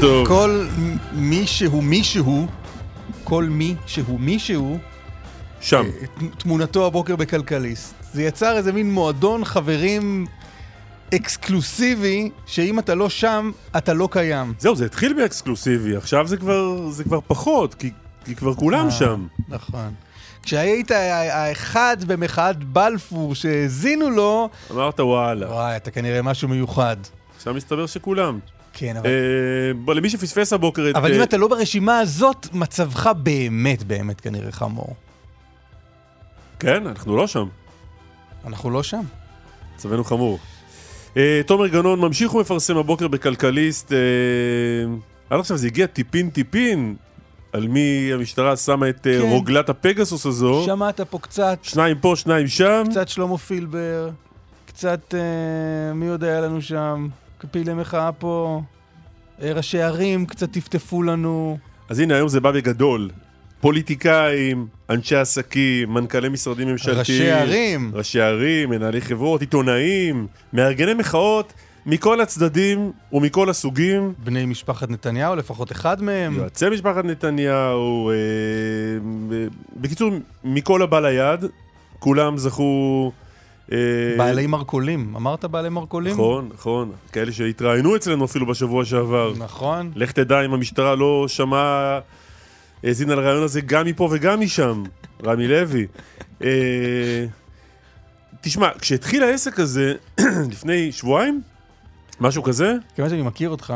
טוב. כל מי שהוא מישהו, כל מי שהוא מישהו, שם. אה, תמונתו הבוקר בכלכליסט. זה יצר איזה מין מועדון חברים אקסקלוסיבי, שאם אתה לא שם, אתה לא קיים. זהו, זה התחיל באקסקלוסיבי, עכשיו זה כבר, זה כבר פחות, כי, כי כבר כולם אה, שם. נכון. כשהיית האחד במחאת בלפור שהאזינו לו, אמרת וואלה. וואי, אתה כנראה משהו מיוחד. עכשיו מסתבר שכולם. כן, אבל... אה, למי שפספס הבוקר את... אבל אה, אם אתה לא ברשימה הזאת, מצבך באמת באמת כנראה חמור. כן, אנחנו לא שם. אנחנו לא שם. מצבנו חמור. אה, תומר גנון ממשיך ומפרסם הבוקר בכלכליסט. אה, עד עכשיו זה הגיע טיפין טיפין על מי המשטרה שמה את אה, כן. רוגלת הפגסוס הזו. שמעת פה קצת, שניים פה, שניים שם. קצת שלמה פילבר, קצת, אה, מי עוד היה לנו שם? פעילי מחאה פה, אה, ראשי ערים קצת טפטפו לנו. אז הנה, היום זה בא בגדול. פוליטיקאים, אנשי עסקים, מנכ"לי משרדים ממשלתיים. ראשי ערים. ראשי ערים, מנהלי חברות, עיתונאים, מארגני מחאות מכל הצדדים ומכל הסוגים. בני משפחת נתניהו, לפחות אחד מהם. יועצי משפחת נתניהו, אה, אה, בקיצור, מכל הבא ליד, כולם זכו... אה, בעלי מרכולים. אמרת בעלי מרכולים? נכון, נכון. כאלה שהתראיינו אצלנו אפילו בשבוע שעבר. נכון. לך תדע אם המשטרה לא שמעה, האזינה לרעיון הזה גם מפה וגם משם, רמי לוי. אה, תשמע, כשהתחיל העסק הזה, לפני שבועיים, משהו כזה, כיוון שאני מכיר אותך,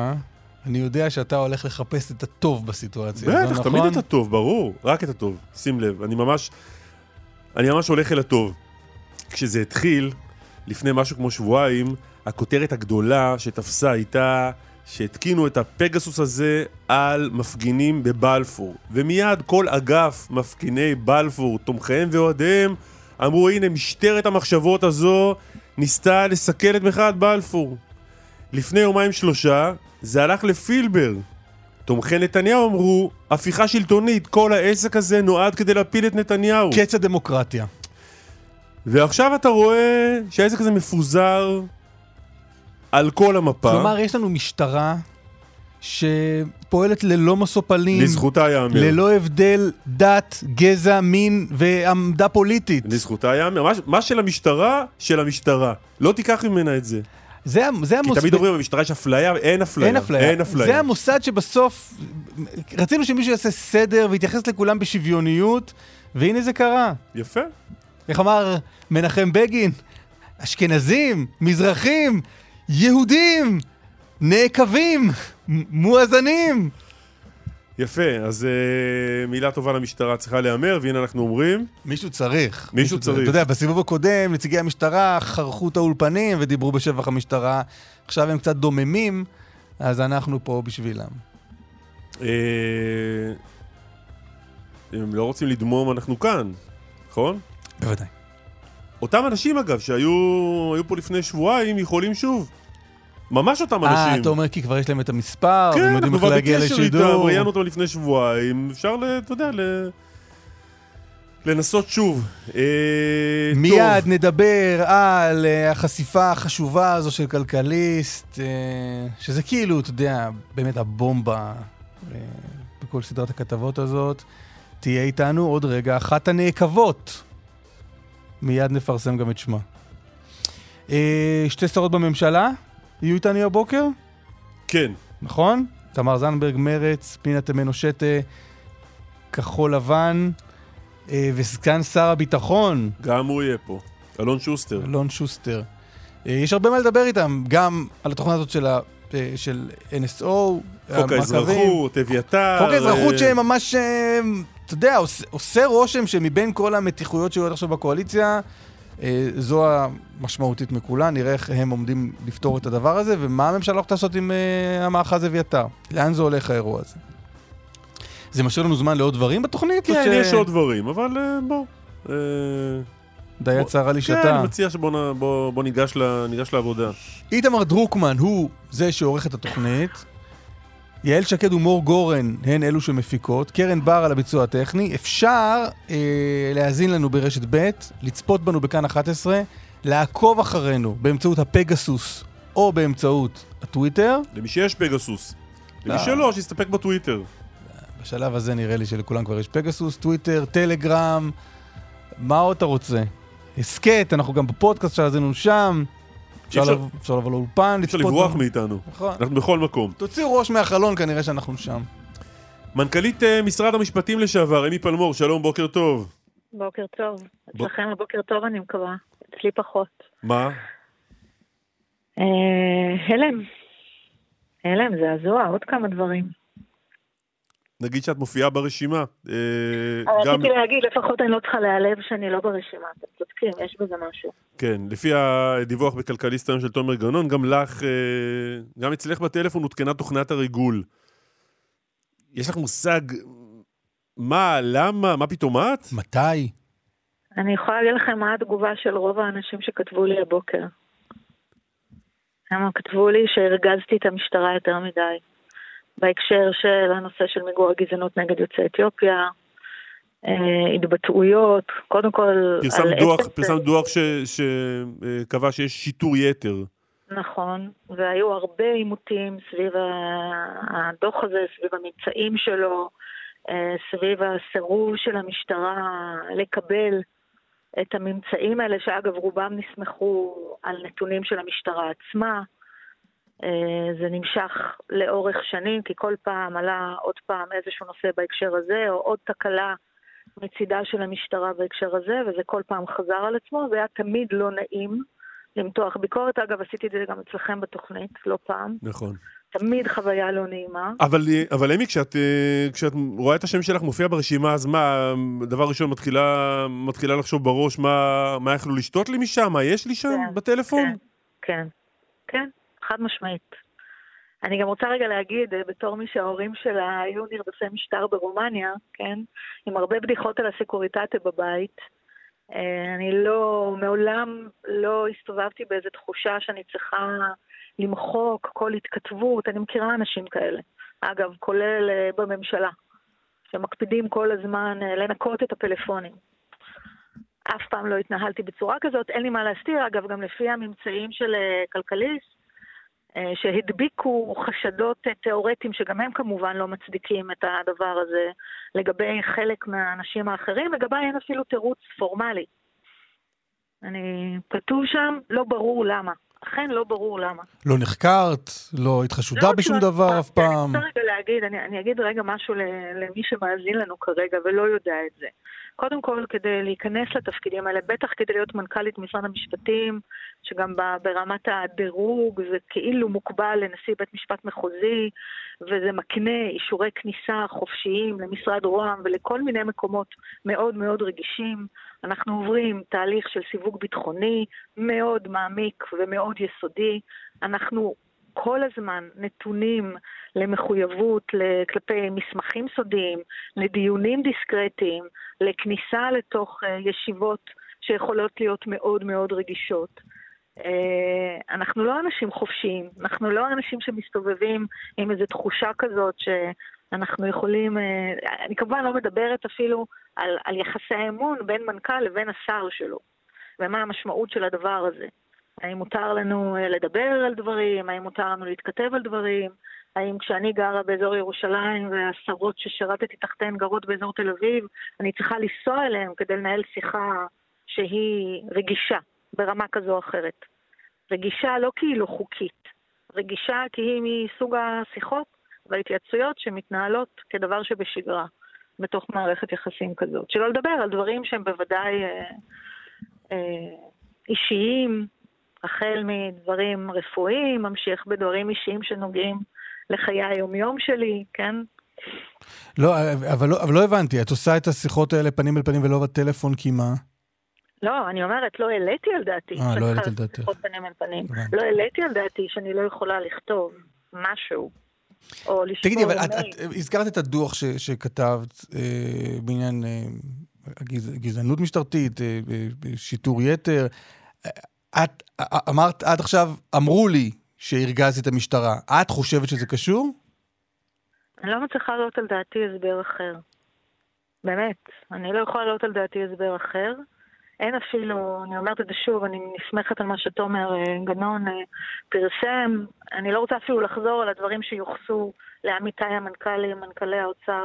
אני יודע שאתה הולך לחפש את הטוב בסיטואציה. בטח, נכון? תמיד את הטוב, ברור, רק את הטוב, שים לב, אני ממש, אני ממש הולך אל הטוב. כשזה התחיל, לפני משהו כמו שבועיים, הכותרת הגדולה שתפסה הייתה שהתקינו את הפגסוס הזה על מפגינים בבלפור. ומיד כל אגף מפגיני בלפור, תומכיהם ואוהדיהם, אמרו הנה משטרת המחשבות הזו ניסתה לסכל את מחאת בלפור. לפני יומיים שלושה זה הלך לפילבר. תומכי נתניהו אמרו, הפיכה שלטונית, כל העסק הזה נועד כדי להפיל את נתניהו. קץ הדמוקרטיה. ועכשיו אתה רואה שהעסק הזה מפוזר על כל המפה. כלומר, יש לנו משטרה שפועלת ללא משוא פנים, לזכותה ייאמר. ללא הבדל דת, גזע, מין ועמדה פוליטית. לזכותה ייאמר. מה, מה של המשטרה, של המשטרה. לא תיקח ממנה את זה. זה, זה כי המוס... תמיד אומרים במשטרה יש אפליה, אין אפליה. אין אפליה. אין אפליה. זה המוסד שבסוף... רצינו שמישהו יעשה סדר ויתייחס לכולם בשוויוניות, והנה זה קרה. יפה. איך אמר מנחם בגין? אשכנזים, מזרחים, יהודים, נעקבים, מואזנים. יפה, אז uh, מילה טובה למשטרה צריכה להיאמר, והנה אנחנו אומרים, מישהו צריך. מישהו צריך. אתה יודע, בסיבוב הקודם נציגי המשטרה חרכו את האולפנים ודיברו בשבח המשטרה. עכשיו הם קצת דוממים, אז אנחנו פה בשבילם. uh, אם הם לא רוצים לדמום, אנחנו כאן, נכון? בוודאי. אותם אנשים אגב, שהיו היו פה לפני שבועיים, יכולים שוב. ממש אותם אה, אנשים. אתה אומר כי כבר יש להם את המספר, כן, והם יודעים אנחנו איך כבר להגיע בקשר איתם, לשידור. ראיינו אותם לפני שבועיים, אפשר, אתה יודע, ל... לנסות שוב. אה, מיד טוב. נדבר על אה, החשיפה החשובה הזו של כלכליסט, אה, שזה כאילו, אתה יודע, באמת הבומבה אה, בכל סדרת הכתבות הזאת. תהיה איתנו עוד רגע אחת הנעקבות. מיד נפרסם גם את שמה. אה, שתי שרות בממשלה יהיו איתנו הבוקר, כן, נכון? תמר זנדברג, מרץ, פנינה תמנו שטה, כחול לבן, אה, וסגן שר הביטחון, גם הוא יהיה פה. אלון שוסטר. אלון שוסטר. אה, יש הרבה מה לדבר איתם, גם על התוכנה הזאת של, ה, של NSO, חוק המעקבים. האזרחות, אביתר. חוק האזרחות אה, שממש, אה, אתה יודע, עושה, רושם שמבין כל המתיחויות שהיו עד עכשיו בקואליציה, אה, זו המשמעותית מכולן, נראה איך הם עומדים לפתור את הדבר הזה, ומה הממשלה הולכת לעשות עם אה, המאחז אביתר. לאן זה הולך האירוע הזה? זה משאיר לנו זמן לעוד דברים בתוכנית? כן, יש עוד דברים, אבל אה, בוא. אה, די הצהרה לי כן, שאתה. אני מציע שבוא ניגש לעבודה. איתמר דרוקמן הוא זה שעורך את התוכנית. יעל שקד ומור גורן הן אלו שמפיקות. קרן בר על הביצוע הטכני. אפשר אה, להאזין לנו ברשת ב', לצפות בנו בכאן 11, לעקוב אחרינו באמצעות הפגסוס או באמצעות הטוויטר. למי שיש פגסוס. למי לא. שלא, שיסתפק בטוויטר. בשלב הזה נראה לי שלכולם כבר יש פגסוס, טוויטר, טלגרם, מה עוד אתה רוצה? הסכת, אנחנו גם בפודקאסט שלנו שם. אפשר לבוא- לאולפן, אי אפשר לצפות לברוח. מאיתנו. נכון. אנחנו בכל מקום. תוציאו ראש מהחלון, כנראה שאנחנו שם. מנכ"לית אה, משרד המשפטים לשעבר, אמי פלמור, שלום, בוקר טוב. בוקר טוב. אצלכם הבוקר טוב אני מקווה, אצלי פחות. מה? אה, הלם. הלם, זעזוע, עוד כמה דברים. נגיד שאת מופיעה ברשימה. אה, אבל גם, רציתי להגיד, לפחות אני לא צריכה להיעלב שאני לא ברשימה. אתם צודקים, יש בזה משהו. כן, לפי הדיווח בכלכליסט היום של תומר גנון, גם לך, אה, גם אצלך בטלפון הותקנה תוכנת הריגול. יש לך מושג מה, למה, מה פתאום את? מתי? אני יכולה להגיד לכם מה התגובה של רוב האנשים שכתבו לי הבוקר. הם כתבו לי שהרגזתי את המשטרה יותר מדי. בהקשר של הנושא של מיגור הגזענות נגד יוצאי אתיופיה, אה, התבטאויות, קודם כל... פרסם דוח, פרסם דוח שקבע שיש שיטור יתר. נכון, והיו הרבה עימותים סביב הדוח הזה, סביב הממצאים שלו, אה, סביב הסירוב של המשטרה לקבל את הממצאים האלה, שאגב רובם נסמכו על נתונים של המשטרה עצמה. אה, זה נמשך לאורך שנים, כי כל פעם עלה עוד פעם איזשהו נושא בהקשר הזה, או עוד תקלה מצידה של המשטרה בהקשר הזה, וזה כל פעם חזר על עצמו, זה היה תמיד לא נעים. למתוח ביקורת. אגב, עשיתי את זה גם אצלכם בתוכנית, לא פעם. נכון. תמיד חוויה לא נעימה. אבל, אבל אמי, כשאת, אה, כשאת רואה את השם שלך מופיע ברשימה, אז מה, דבר ראשון, מתחילה, מתחילה לחשוב בראש מה, מה יכלו לשתות לי משם? מה יש לי שם כן, בטלפון? כן, כן, כן, חד משמעית. אני גם רוצה רגע להגיד, אה, בתור מי שההורים שלה היו נרדפי משטר ברומניה, כן, עם הרבה בדיחות על הסקוריטטה בבית, אה, אני לא, מעולם לא הסתובבתי באיזו תחושה שאני צריכה למחוק כל התכתבות, אני מכירה אנשים כאלה. אגב, כולל אה, בממשלה, שמקפידים כל הזמן לנקות את הפלאפונים. אף פעם לא התנהלתי בצורה כזאת, אין לי מה להסתיר, אגב, גם לפי הממצאים של כלכליסט, שהדביקו חשדות אה, תיאורטיים, שגם הם כמובן לא מצדיקים את הדבר הזה, לגבי חלק מהאנשים האחרים, לגבי אין אפילו תירוץ פורמלי. אני, כתוב שם, לא ברור למה. אכן לא ברור למה. לא נחקרת? לא היית חשודה לא בשום שלא דבר אף הספקתי, פעם? אני רוצה רגע להגיד, אני, אני אגיד רגע משהו למי שמאזין לנו כרגע ולא יודע את זה. קודם כל, כדי להיכנס לתפקידים האלה, בטח כדי להיות מנכ"לית משרד המשפטים, שגם ברמת הדירוג זה כאילו מוקבל לנשיא בית משפט מחוזי, וזה מקנה אישורי כניסה חופשיים למשרד רוה"מ ולכל מיני מקומות מאוד מאוד רגישים. אנחנו עוברים תהליך של סיווג ביטחוני מאוד מעמיק ומאוד יסודי. אנחנו כל הזמן נתונים למחויבות כלפי מסמכים סודיים, לדיונים דיסקרטיים, לכניסה לתוך אה, ישיבות שיכולות להיות מאוד מאוד רגישות. אה, אנחנו לא אנשים חופשיים, אנחנו לא אנשים שמסתובבים עם איזו תחושה כזאת שאנחנו יכולים, אה, אני כמובן לא מדברת אפילו על, על יחסי האמון בין מנכ"ל לבין השר שלו, ומה המשמעות של הדבר הזה. האם מותר לנו אה, לדבר על דברים? האם מותר לנו להתכתב על דברים? האם כשאני גרה באזור ירושלים והשרות ששירתתי תחתיהן גרות באזור תל אביב, אני צריכה לנסוע אליהן כדי לנהל שיחה שהיא רגישה ברמה כזו או אחרת. רגישה לא כי היא לא חוקית, רגישה כי היא מסוג השיחות וההתייעצויות שמתנהלות כדבר שבשגרה בתוך מערכת יחסים כזאת. שלא לדבר על דברים שהם בוודאי אה, אה, אישיים, החל מדברים רפואיים, ממשיך בדברים אישיים שנוגעים לחיי היומיום שלי, כן? לא, אבל לא, אבל לא הבנתי, את עושה את השיחות האלה פנים אל פנים ולא בטלפון כי מה? לא, אני אומרת, לא העליתי על דעתי. אה, לא העלית צריכה על. שיחות פנים אל פנים. לא העליתי על דעתי שאני לא יכולה לכתוב משהו, או לשמור תגידי, אבל את. את הזכרת את הדוח ש, שכתבת אה, בעניין אה, גזענות משטרתית, אה, אה, שיטור יתר. את אמרת עד עכשיו, אמרו לי שהרגזתי את המשטרה. את חושבת שזה קשור? אני לא מצליחה להעלות על דעתי הסבר אחר. באמת, אני לא יכולה להעלות על דעתי הסבר אחר, אין אפילו, אני אומרת את זה שוב, אני נסמכת על מה שתומר אה, גנון אה, פרסם. אני לא רוצה אפילו לחזור על הדברים שיוחסו לעמיתיי המנכ"לים, מנכ"לי האוצר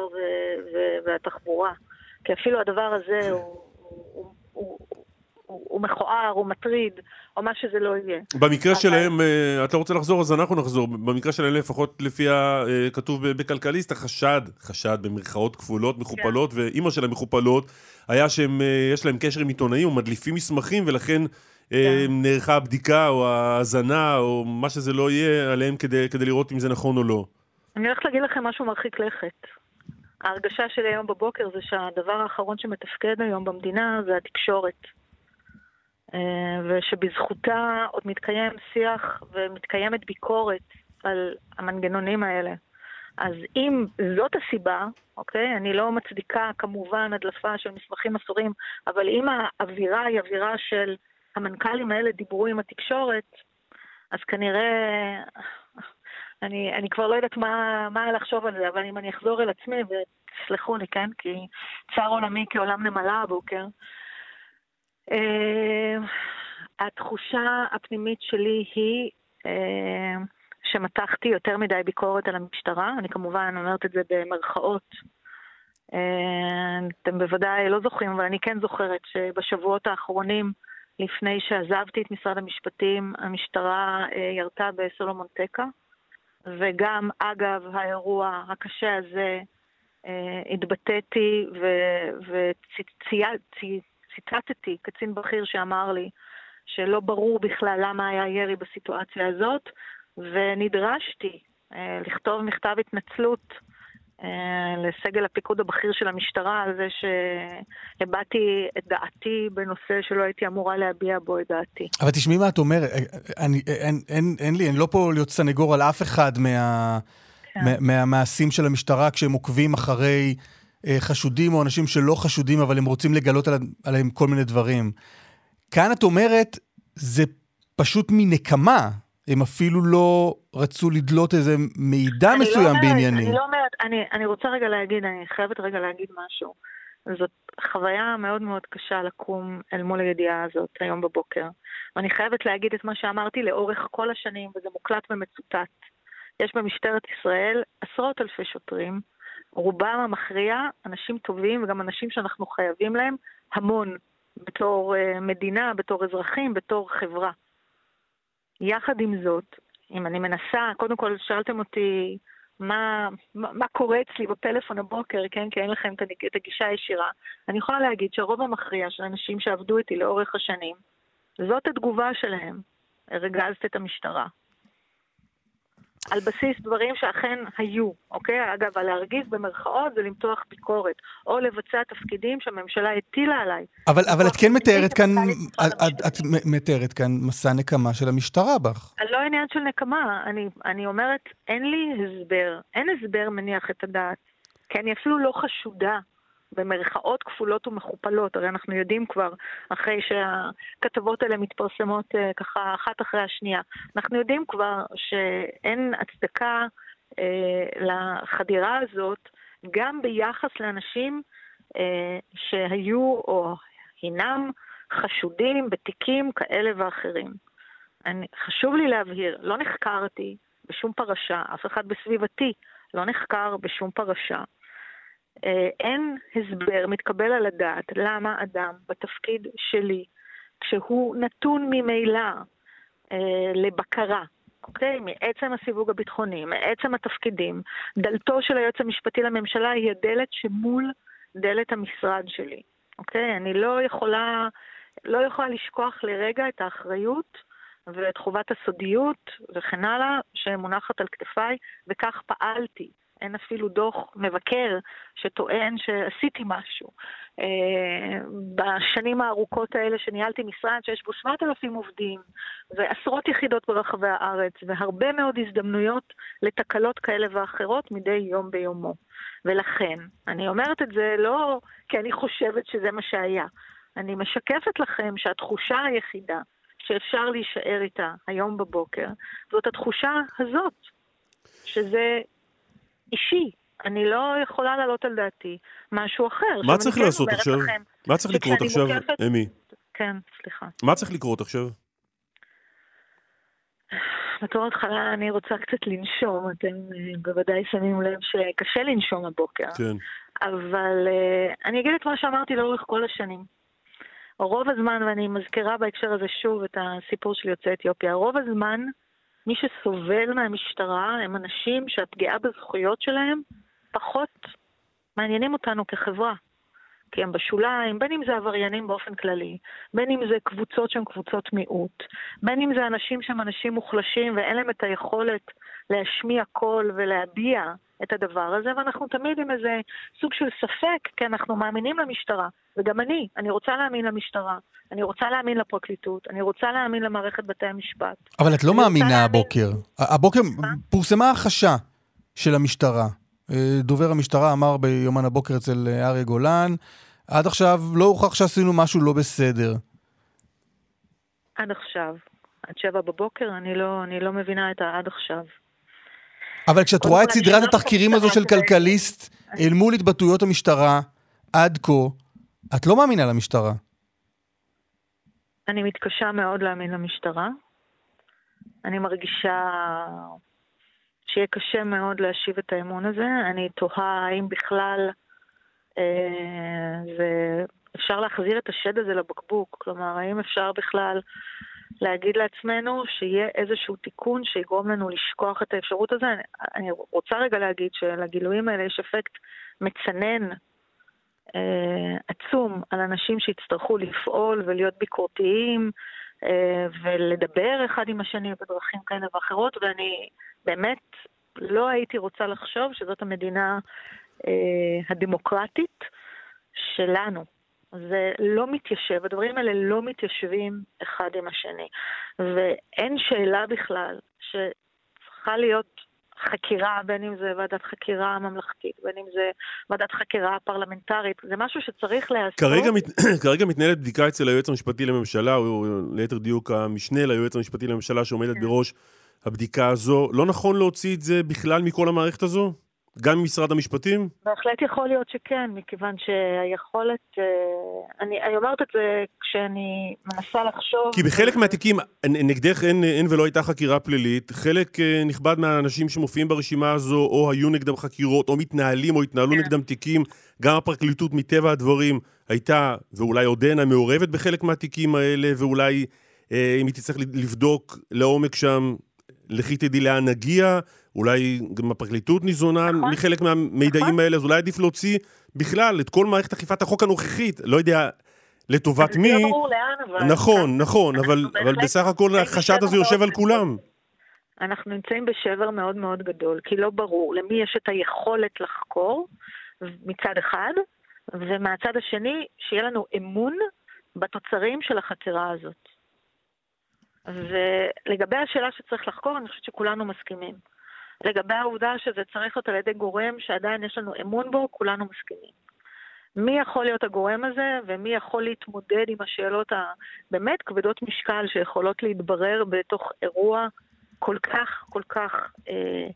והתחבורה. כי אפילו הדבר הזה הוא, הוא, הוא, הוא, הוא מכוער, הוא מטריד, או מה שזה לא יהיה. במקרה אבל... שלהם, אה, את לא רוצה לחזור, אז אנחנו נחזור. במקרה שלהם, לפחות לפי הכתוב בכלכליסט, החשד, חשד במרכאות כפולות, מכופלות, כן. ואימא שלהם מכופלות, היה שיש להם קשר עם עיתונאים ומדליפים מסמכים, ולכן... כן. נערכה הבדיקה או ההאזנה או מה שזה לא יהיה עליהם כדי, כדי לראות אם זה נכון או לא. אני הולכת להגיד לכם משהו מרחיק לכת. ההרגשה שלי היום בבוקר זה שהדבר האחרון שמתפקד היום במדינה זה התקשורת. אה, ושבזכותה עוד מתקיים שיח ומתקיימת ביקורת על המנגנונים האלה. אז אם זאת הסיבה, אוקיי? אני לא מצדיקה כמובן הדלפה של מסמכים אסורים, אבל אם האווירה היא אווירה של המנכ"לים האלה דיברו עם התקשורת, אז כנראה... אני, אני כבר לא יודעת מה, מה לחשוב על זה, אבל אם אני אחזור אל עצמי, ותסלחו לי, כן? כי צער עולמי כעולם נמלה הבוקר, התחושה הפנימית שלי היא uh, שמתחתי יותר מדי ביקורת על המשטרה, אני כמובן אומרת את זה במרכאות. Uh, אתם בוודאי לא זוכרים, אבל אני כן זוכרת שבשבועות האחרונים, לפני שעזבתי את משרד המשפטים, המשטרה ירתה בסולומון טקה, וגם אגב האירוע הקשה הזה, התבטאתי וצייצתי ציטטתי קצין בכיר שאמר לי שלא ברור בכלל למה היה ירי בסיטואציה הזאת, ונדרשתי אה, לכתוב מכתב התנצלות אה, לסגל הפיקוד הבכיר של המשטרה על זה שהבעתי את דעתי בנושא שלא הייתי אמורה להביע בו את דעתי. אבל תשמעי מה את אומרת, אה, אני, אין, אין, אין לי, אני לא פה להיות סנגור על אף אחד מה, כן. מה, מהמעשים של המשטרה כשהם עוקבים אחרי אה, חשודים או אנשים שלא חשודים, אבל הם רוצים לגלות עליהם כל מיני דברים. כאן את אומרת, זה פשוט מנקמה. הם אפילו לא רצו לדלות איזה מידע לא מסוים לא בעניינים. אני לא אומרת, אני, אני רוצה רגע להגיד, אני חייבת רגע להגיד משהו. זאת חוויה מאוד מאוד קשה לקום אל מול הידיעה הזאת היום בבוקר. ואני חייבת להגיד את מה שאמרתי לאורך כל השנים, וזה מוקלט ומצוטט. יש במשטרת ישראל עשרות אלפי שוטרים רובם המכריע אנשים טובים וגם אנשים שאנחנו חייבים להם המון בתור uh, מדינה, בתור אזרחים, בתור חברה. יחד עם זאת, אם אני מנסה, קודם כל שאלתם אותי מה, מה, מה קורה אצלי בפלאפון הבוקר, כן, כי אין לכם את הגישה הישירה, אני יכולה להגיד שהרוב המכריע של אנשים שעבדו איתי לאורך השנים, זאת התגובה שלהם. הרגזת את המשטרה, על בסיס דברים שאכן היו, אוקיי? אגב, להרגיז במרכאות זה למתוח ביקורת, או לבצע תפקידים שהממשלה הטילה עליי. אבל, אבל את כן מתארת כאן, את, את, את מתארת כאן מסע נקמה של המשטרה בך. לא עניין של נקמה, אני, אני אומרת, אין לי הסבר, אין הסבר מניח את הדעת, כי אני אפילו לא חשודה במרכאות כפולות ומכופלות, הרי אנחנו יודעים כבר, אחרי שהכתבות האלה מתפרסמות uh, ככה אחת אחרי השנייה, אנחנו יודעים כבר שאין הצדקה uh, לחדירה הזאת, גם ביחס לאנשים uh, שהיו או הינם חשודים בתיקים כאלה ואחרים. אני, חשוב לי להבהיר, לא נחקרתי בשום פרשה, אף אחד בסביבתי לא נחקר בשום פרשה. אה, אין הסבר מתקבל על הדעת למה אדם בתפקיד שלי, כשהוא נתון ממילא אה, לבקרה, אוקיי? מעצם הסיווג הביטחוני, מעצם התפקידים, דלתו של היועץ המשפטי לממשלה היא הדלת שמול דלת המשרד שלי, אוקיי? אני לא יכולה, לא יכולה לשכוח לרגע את האחריות ואת חובת הסודיות וכן הלאה שמונחת על כתפיי, וכך פעלתי. אין אפילו דוח מבקר שטוען שעשיתי משהו. אה, בשנים הארוכות האלה שניהלתי משרד שיש בו 7,000 עובדים ועשרות יחידות ברחבי הארץ והרבה מאוד הזדמנויות לתקלות כאלה ואחרות מדי יום ביומו. ולכן, אני אומרת את זה לא כי אני חושבת שזה מה שהיה. אני משקפת לכם שהתחושה היחידה שאפשר להישאר איתה היום בבוקר, זאת התחושה הזאת, שזה אישי. אני לא יכולה להעלות על דעתי משהו אחר. מה צריך כן לעשות עכשיו? לכם, מה צריך לקרות עכשיו, אמי? כן, סליחה. מה צריך לקרות עכשיו? בתור התחלה אני רוצה קצת לנשום, אתם אה, בוודאי שמים לב שקשה לנשום הבוקר. כן. אבל אה, אני אגיד את מה שאמרתי לאורך כל השנים. רוב הזמן, ואני מזכירה בהקשר הזה שוב את הסיפור של יוצאי אתיופיה, רוב הזמן מי שסובל מהמשטרה הם אנשים שהפגיעה בזכויות שלהם פחות מעניינים אותנו כחברה. כי הם בשוליים, בין אם זה עבריינים באופן כללי, בין אם זה קבוצות שהן קבוצות מיעוט, בין אם זה אנשים שהם אנשים מוחלשים ואין להם את היכולת להשמיע קול ולהביע את הדבר הזה, ואנחנו תמיד עם איזה סוג של ספק, כי אנחנו מאמינים למשטרה. וגם אני, אני רוצה להאמין למשטרה, אני רוצה להאמין לפרקליטות, אני רוצה להאמין למערכת בתי המשפט. אבל את לא מאמינה הבוקר. הבוקר פורסמה החשה של המשטרה. אה, דובר המשטרה אמר ביומן הבוקר אצל אה, אריה גולן, עד עכשיו לא הוכח שעשינו משהו לא בסדר. עד עכשיו. עד שבע בבוקר, אני לא, אני לא מבינה את העד עכשיו. אבל כשאת רואה את סדרת התחקירים הזו של כלכליסט אל מול התבטאויות המשטרה עד כה, את לא מאמינה למשטרה. אני מתקשה מאוד להאמין למשטרה. אני מרגישה שיהיה קשה מאוד להשיב את האמון הזה. אני תוהה האם בכלל אה, אפשר להחזיר את השד הזה לבקבוק. כלומר, האם אפשר בכלל להגיד לעצמנו שיהיה איזשהו תיקון שיגרום לנו לשכוח את האפשרות הזה. אני, אני רוצה רגע להגיד שלגילויים האלה יש אפקט מצנן אה, עצום על אנשים שיצטרכו לפעול ולהיות ביקורתיים אה, ולדבר אחד עם השני בדרכים כאלה ואחרות, ואני באמת לא הייתי רוצה לחשוב שזאת המדינה אה, הדמוקרטית שלנו. זה לא מתיישב, הדברים האלה לא מתיישבים אחד עם השני. ואין שאלה בכלל שצריכה להיות חקירה, בין אם זה ועדת חקירה ממלכתית, בין אם זה ועדת חקירה פרלמנטרית, זה משהו שצריך להיעשות. כרגע, מת, כרגע מתנהלת בדיקה אצל היועץ המשפטי לממשלה, או ליתר דיוק המשנה ליועץ המשפטי לממשלה שעומדת כן. בראש הבדיקה הזו. לא נכון להוציא את זה בכלל מכל המערכת הזו? גם ממשרד המשפטים? בהחלט יכול להיות שכן, מכיוון שהיכולת... אה, אני, אני אומרת את זה כשאני מנסה לחשוב... כי בחלק מהתיקים, נגדך אין, אין ולא הייתה חקירה פלילית, חלק אה, נכבד מהאנשים שמופיעים ברשימה הזו, או היו נגדם חקירות, או מתנהלים, או התנהלו כן. נגדם תיקים, גם הפרקליטות מטבע הדברים הייתה, ואולי עודנה, מעורבת בחלק מהתיקים האלה, ואולי אה, אם היא תצטרך לבדוק לעומק שם, לכי תדעי לאן נגיע, אולי גם הפרקליטות ניזונה נכון, מחלק מהמידעים נכון. האלה, אז אולי עדיף להוציא בכלל את כל מערכת אכיפת החוק הנוכחית, לא יודע לטובת מי. זה לא ברור לאן, אבל... נכון, נכון, אבל, אבל בסך הכל החשד הזה יושב על כולם. אנחנו נמצאים בשבר מאוד מאוד גדול, כי לא ברור למי יש את היכולת לחקור מצד אחד, ומהצד השני, שיהיה לנו אמון בתוצרים של החקירה הזאת. ולגבי השאלה שצריך לחקור, אני חושבת שכולנו מסכימים. לגבי העובדה שזה צריך להיות על ידי גורם שעדיין יש לנו אמון בו, כולנו מסכימים. מי יכול להיות הגורם הזה, ומי יכול להתמודד עם השאלות הבאמת כבדות משקל שיכולות להתברר בתוך אירוע כל כך, כל כך אה,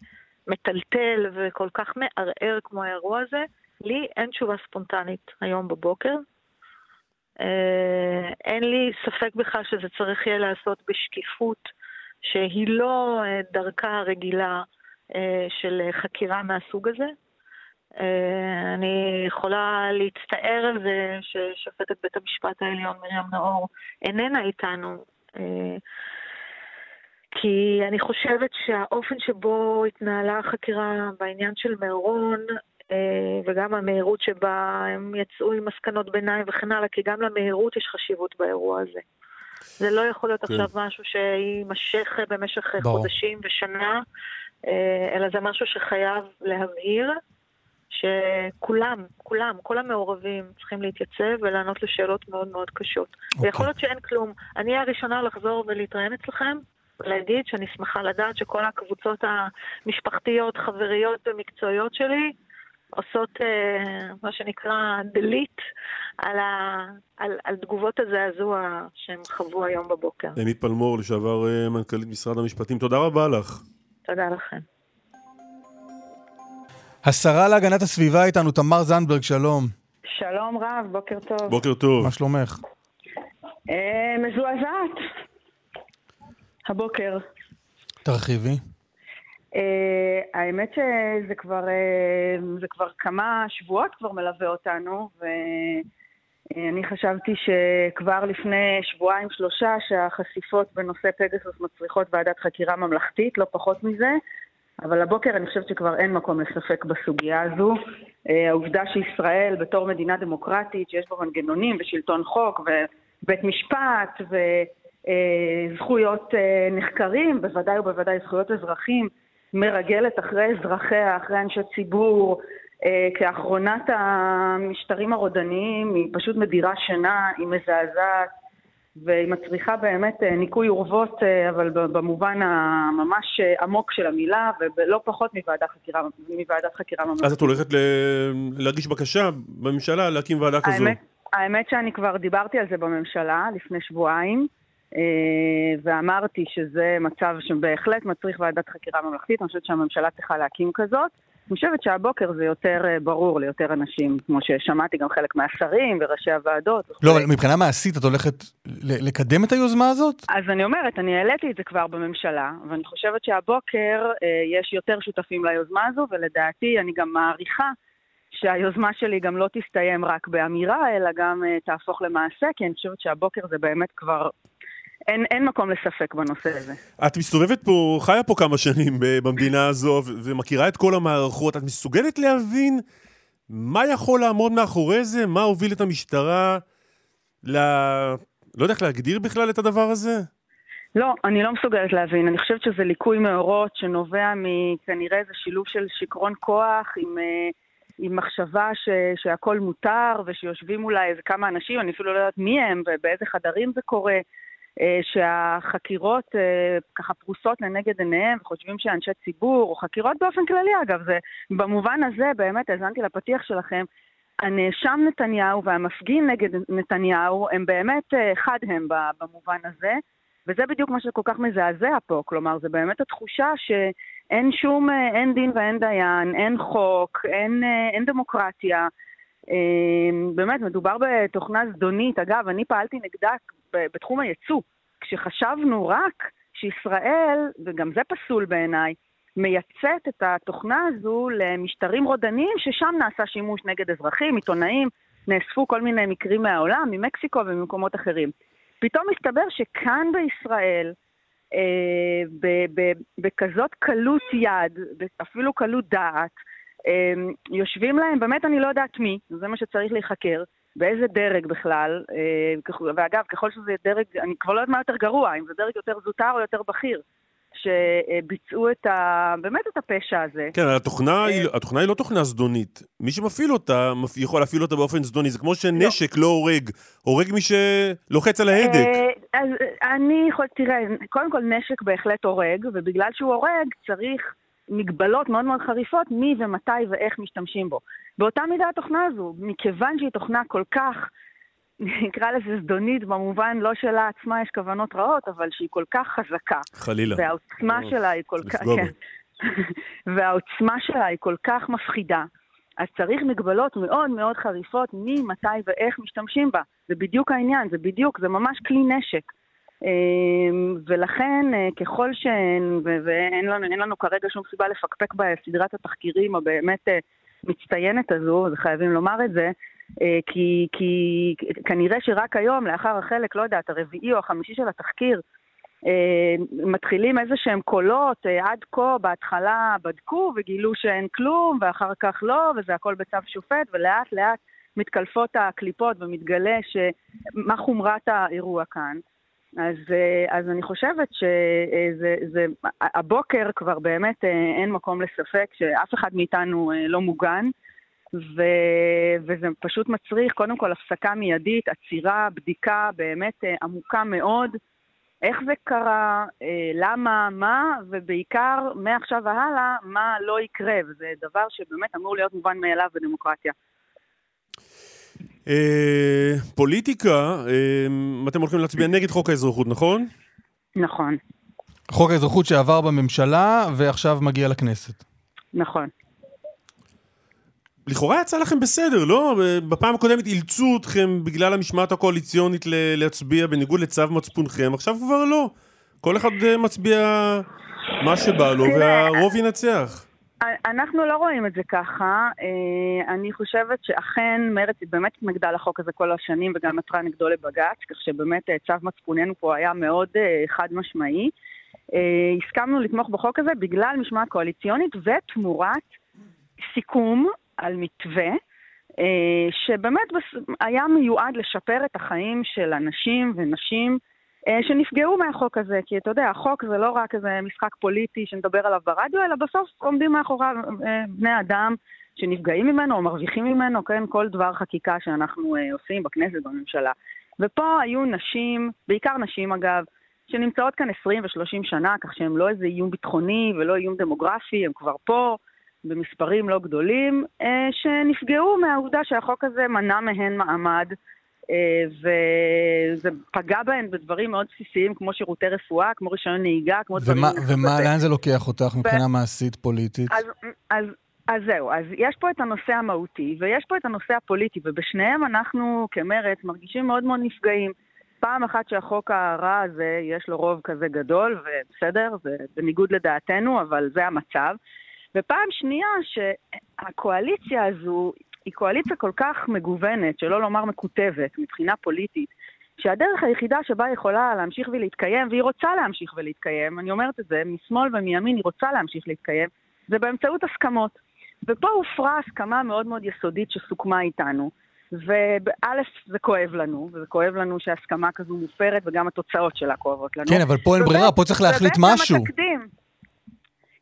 מטלטל וכל כך מערער כמו האירוע הזה, לי אין תשובה ספונטנית היום בבוקר. אה, אין לי ספק בכלל שזה צריך יהיה להיעשות בשקיפות שהיא לא אה, דרכה הרגילה של חקירה מהסוג הזה. אה, אני יכולה להצטער על זה ששופטת בית המשפט העליון מרים נאור איננה איתנו, אה, כי אני חושבת שהאופן שבו התנהלה החקירה בעניין של מירון, וגם המהירות שבה הם יצאו עם מסקנות ביניים וכן הלאה, כי גם למהירות יש חשיבות באירוע הזה. זה לא יכול להיות כן. עכשיו משהו שיימשך במשך ברור. חודשים ושנה. אה, אלא זה משהו שחייב להבהיר שכולם, כולם, כל המעורבים צריכים להתייצב ולענות לשאלות מאוד מאוד קשות. Okay. אוקיי. ויכול להיות שאין כלום. אני הראשונה לחזור ולהתראיין אצלכם, ולהגיד שאני שמחה לדעת שכל הקבוצות המשפחתיות, חבריות ומקצועיות שלי עושות אה, מה שנקרא delete על, ה, על, על תגובות הזעזוע שהם חוו היום בבוקר. עמית פלמור, לשעבר אה, מנכ"לית משרד המשפטים, תודה רבה לך. תודה לכם. השרה להגנת הסביבה איתנו, תמר זנדברג, שלום. שלום רב, בוקר טוב. בוקר טוב. מה שלומך? אה, מזועזעת. הבוקר. תרחיבי. אה, האמת שזה כבר, אה, זה כבר כמה שבועות כבר מלווה אותנו, ואני חשבתי שכבר לפני שבועיים שלושה שהחשיפות בנושא פגסוס מצריכות ועדת חקירה ממלכתית, לא פחות מזה, אבל הבוקר אני חושבת שכבר אין מקום לספק בסוגיה הזו. העובדה שישראל בתור מדינה דמוקרטית שיש בה מנגנונים ושלטון חוק ובית משפט וזכויות נחקרים, בוודאי ובוודאי זכויות אזרחים, מרגלת אחרי אזרחיה, אחרי אנשי ציבור, אה, כאחרונת המשטרים הרודניים, היא פשוט מדירה שינה, היא מזעזעת, והיא מצריכה באמת אה, ניקוי אורוות, אה, אבל במובן הממש עמוק של המילה, ולא פחות מוועדת חקירה, מוועדת חקירה ממש. אז את הולכת ל... להגיש בקשה בממשלה להקים ועדה כזו. האמת, האמת שאני כבר דיברתי על זה בממשלה לפני שבועיים. אה, ואמרתי שזה מצב שבהחלט מצריך ועדת חקירה ממלכתית, אני חושבת שהממשלה צריכה להקים כזאת. אני חושבת שהבוקר זה יותר אה, ברור ליותר אנשים, כמו ששמעתי גם חלק מהשרים וראשי הוועדות. לא, אבל מבחינה מעשית את הולכת לקדם את היוזמה הזאת? אז אני אומרת, אני העליתי את זה כבר בממשלה, ואני חושבת שהבוקר אה, יש יותר שותפים ליוזמה הזו, ולדעתי אני גם מעריכה שהיוזמה שלי גם לא תסתיים רק באמירה, אלא גם uh, תהפוך למעשה, כי אני חושבת שהבוקר זה באמת כבר אין, אין מקום לספק בנושא הזה. את מסתובבת פה, חיה פה כמה שנים במדינה הזו, ומכירה את כל המערכות. את מסוגלת להבין מה יכול לעמוד מאחורי זה? מה הוביל את המשטרה ל... לא יודע איך להגדיר בכלל את הדבר הזה? לא, אני לא מסוגלת להבין. אני חושבת שזה ליקוי מאורות שנובע מכנראה איזה שילוב של שיכרון כוח עם... אה, עם מחשבה ש, שהכל מותר ושיושבים אולי איזה כמה אנשים, אני אפילו לא יודעת מי הם ובאיזה חדרים זה קורה. אה, שהחקירות אה, ככה פרוסות לנגד עיניהם וחושבים שאנשי ציבור, או חקירות באופן כללי אגב, זה במובן הזה באמת האזנתי לפתיח שלכם, הנאשם נתניהו והמפגין נגד נתניהו הם באמת אה, חד הם במובן הזה, וזה בדיוק מה שכל כך מזעזע פה, כלומר זה באמת התחושה שאין שום, אין דין ואין דיין, אין חוק, אין, אין דמוקרטיה. באמת, מדובר בתוכנה זדונית. אגב, אני פעלתי נגדה בתחום הייצוא, כשחשבנו רק שישראל, וגם זה פסול בעיניי, מייצאת את התוכנה הזו למשטרים רודניים ששם נעשה שימוש נגד אזרחים, עיתונאים, נאספו כל מיני מקרים מהעולם, ממקסיקו וממקומות אחרים. פתאום מסתבר שכאן בישראל, אה, בכזאת קלות יד, אפילו קלות דעת, יושבים להם, באמת אני לא יודעת מי, זה מה שצריך להיחקר, באיזה דרג בכלל, אה, ואגב, ככל שזה דרג, אני כבר לא יודעת מה יותר גרוע, אם זה דרג יותר זוטר או יותר בכיר, שביצעו את ה... באמת את הפשע הזה. כן, התוכנה, היא, אה, התוכנה היא לא תוכנה זדונית. מי שמפעיל אותה, יכול להפעיל אותה באופן זדוני. זה כמו שנשק לא, לא הורג, הורג מי שלוחץ על ההדק. אה, אז אני יכול... תראה, קודם כל נשק בהחלט הורג, ובגלל שהוא הורג צריך מגבלות מאוד מאוד חריפות מי ומתי ואיך משתמשים בו. באותה מידה התוכנה הזו, מכיוון שהיא תוכנה כל כך, נקרא לזה זדונית, במובן לא שלה עצמה יש כוונות רעות, אבל שהיא כל כך חזקה. חלילה. והעוצמה או, שלה היא כל כך... כן. והעוצמה שלה היא כל כך מפחידה. אז צריך מגבלות מאוד מאוד חריפות מי, מתי ואיך משתמשים בה. זה בדיוק העניין, זה בדיוק, זה ממש כלי נשק. אמ, ולכן אה, ככל שאין, ואין לנו, לנו כרגע שום סיבה לפקפק בסדרת התחקירים הבאמת אה, מצטיינת הזו, וחייבים לומר את זה, אה, כי, כי כנראה שרק היום, לאחר החלק, לא יודעת, הרביעי או החמישי של התחקיר, מתחילים איזה שהם קולות, עד כה בהתחלה בדקו וגילו שאין כלום, ואחר כך לא, וזה הכל בצו שופט, ולאט לאט מתקלפות הקליפות ומתגלה שמה חומרת האירוע כאן. אז, אה, אז אני חושבת שהבוקר כבר באמת אה, אין מקום לספק שאף אחד מאיתנו אה, לא מוגן, ו, וזה פשוט מצריך קודם כל הפסקה מיידית, עצירה, בדיקה באמת עמוקה מאוד. איך זה קרה, למה, מה, ובעיקר, מעכשיו והלאה, מה לא יקרה, וזה דבר שבאמת אמור להיות מובן מאליו בדמוקרטיה. אה, פוליטיקה, אה, אתם הולכים להצביע נגד חוק האזרחות, נכון? נכון. חוק האזרחות שעבר בממשלה ועכשיו מגיע לכנסת. נכון. לכאורה יצא לכם בסדר, לא? בפעם הקודמת אילצו אתכם בגלל המשמעת הקואליציונית להצביע בניגוד לצו מצפונכם, עכשיו כבר לא. כל אחד אה, מצביע מה שבא לו והרוב ינצח. אנחנו לא רואים את זה ככה. אה, אני חושבת שאכן מרצ באמת התנגדה לחוק הזה כל השנים וגם עתרה נגדו לבג"ץ, כך שבאמת אה, צו מצפוננו פה היה מאוד חד משמעי. הסכמנו לתמוך בחוק הזה בגלל משמעת קואליציונית ותמורת סיכום על מתווה אה, שבאמת היה מיועד לשפר את החיים של אנשים ונשים אה, שנפגעו מהחוק הזה. כי אתה יודע, החוק זה לא רק איזה משחק פוליטי שנדבר עליו ברדיו, אלא בסוף עומדים מאחוריו אה, בני אדם שנפגעים ממנו או מרוויחים ממנו, כן? כל דבר חקיקה שאנחנו עושים בכנסת, בממשלה. ופה היו נשים, בעיקר נשים אגב, שנמצאות כאן 20 ו-30 שנה, כך שהם לא איזה איום ביטחוני ולא איום דמוגרפי, הם כבר פה, במספרים לא גדולים, אה, שנפגעו מהעובדה שהחוק הזה מנע מהן מעמד. אה, וזה פגע בהן בדברים מאוד בסיסיים, כמו שירותי רפואה, כמו רישיון נהיגה, כמו דברים... ומה, לאן זה לוקח אותך מבחינה ו... מעשית, פוליטית? אז, אז, אז זהו, אז יש פה את הנושא המהותי, ויש פה את הנושא הפוליטי, ובשניהם אנחנו כמרצ מרגישים מאוד מאוד נפגעים. פעם אחת שהחוק הרע הזה, יש לו רוב כזה גדול, ובסדר, זה בניגוד לדעתנו, אבל זה המצב. ופעם שנייה, שהקואליציה הזו היא קואליציה כל כך מגוונת, שלא לומר מקוטבת, מבחינה פוליטית, שהדרך היחידה שבה היא יכולה להמשיך ולהתקיים, והיא רוצה להמשיך ולהתקיים, אני אומרת את זה, משמאל ומימין היא רוצה להמשיך להתקיים, זה באמצעות הסכמות. ופה הופרה הסכמה מאוד מאוד יסודית שסוכמה איתנו. וא', זה כואב לנו, וזה כואב לנו שהסכמה כזו מופרת, וגם התוצאות שלה כואבות לנו. כן, אבל פה אין ברירה, פה צריך להחליט משהו. וב', גם התקדים,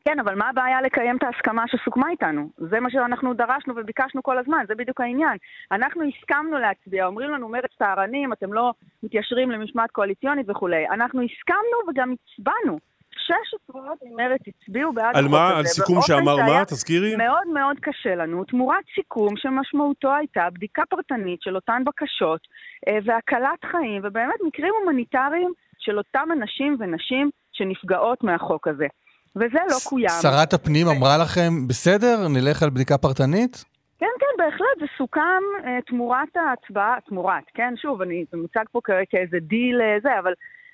כן, אבל מה הבעיה לקיים את ההסכמה שסוכמה איתנו? זה מה שאנחנו דרשנו וביקשנו כל הזמן, זה בדיוק העניין. אנחנו הסכמנו להצביע, אומרים לנו מרץ טהרנים, אתם לא מתיישרים למשמעת קואליציונית וכולי. אנחנו הסכמנו וגם הצבענו. שש הצבעות ממרץ הצביעו בעד החוק הזה. על מה? על סיכום שאמר מה? תזכירי. מאוד מאוד קשה לנו, תמורת סיכום שמשמעותו הייתה בדיקה פרטנית של אותן בקשות אה, והקלת חיים, ובאמת מקרים הומניטריים של אותם אנשים ונשים שנפגעות מהחוק הזה. וזה לא קוים. שרת הפנים אמרה לכם, בסדר, נלך על בדיקה פרטנית? כן, כן, בהחלט, זה סוכם אה, תמורת ההצבעה, תמורת, כן, שוב, אני, זה מוצג פה כאיזה דיל אה, זה, אבל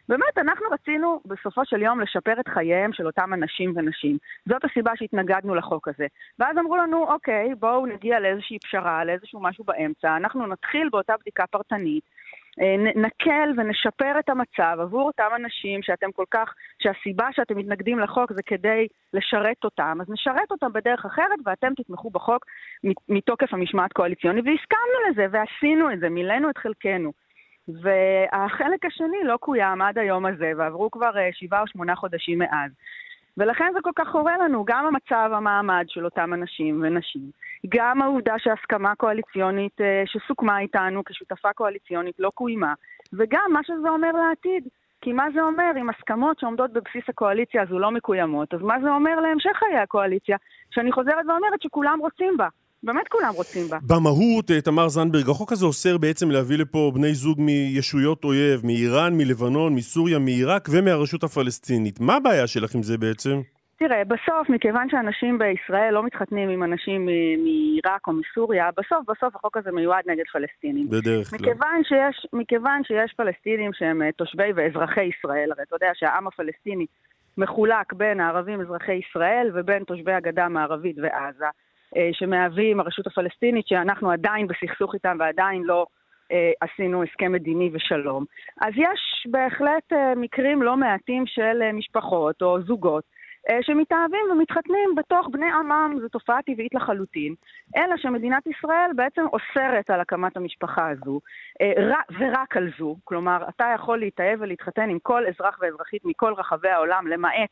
באמת, אנחנו רצינו בסופו של יום לשפר את חייהם של אותם אנשים ונשים. זאת הסיבה שהתנגדנו לחוק הזה. ואז אמרו לנו, אוקיי, בואו נגיע לאיזושהי פשרה, לאיזשהו משהו באמצע, אנחנו נתחיל באותה בדיקה פרטנית. אה, נקל ונשפר את המצב עבור אותם אנשים שאתם כל כך, שהסיבה שאתם מתנגדים לחוק זה כדי לשרת אותם, אז נשרת אותם בדרך אחרת ואתם תתמכו בחוק מתוקף המשמעת קואליציונית, והסכמנו לזה ועשינו את זה, מילאנו את חלקנו. והחלק השני לא קוים עד היום הזה, ועברו כבר אה, שבעה או שמונה חודשים מאז. ולכן זה כל כך חורה לנו, גם המצב, המעמד של אותם אנשים ונשים, גם העובדה שהסכמה קואליציונית אה, שסוכמה איתנו כשותפה קואליציונית לא קוימה, וגם מה שזה אומר לעתיד. כי מה זה אומר אם הסכמות שעומדות בבסיס הקואליציה הזו לא מקוימות, אז מה זה אומר להמשך חיי הקואליציה, שאני חוזרת ואומרת שכולם רוצים בה. באמת כולם רוצים בה. במהות, אה, תמר זנדברג, החוק הזה אוסר בעצם להביא לפה בני זוג מישויות אויב, מאיראן, מלבנון, מסוריה, מעיראק ומהרשות הפלסטינית. מה הבעיה שלך עם זה בעצם? תראה, בסוף, מכיוון שאנשים בישראל לא מתחתנים עם אנשים מעיראק או מסוריה, בסוף, בסוף החוק הזה מיועד נגד פלסטינים. בדרך כלל. מכיוון שיש, מכיוון שיש פלסטינים שהם אה, תושבי ואזרחי ישראל, הרי אתה יודע שהעם הפלסטיני מחולק בין הערבים אזרחי ישראל ובין תושבי הגדה המערבית ועזה. אה, שמהווים הרשות הפלסטינית, שאנחנו עדיין בסכסוך איתם ועדיין לא אה, עשינו הסכם מדיני ושלום. אז יש בהחלט אה, מקרים לא מעטים של משפחות או זוגות שמתאהבים ומתחתנים בתוך בני עמם, זו תופעה טבעית לחלוטין, אלא שמדינת ישראל בעצם אוסרת על הקמת המשפחה הזו, ורק על זו, כלומר, אתה יכול להתאהב ולהתחתן עם כל אזרח ואזרחית מכל רחבי העולם, למעט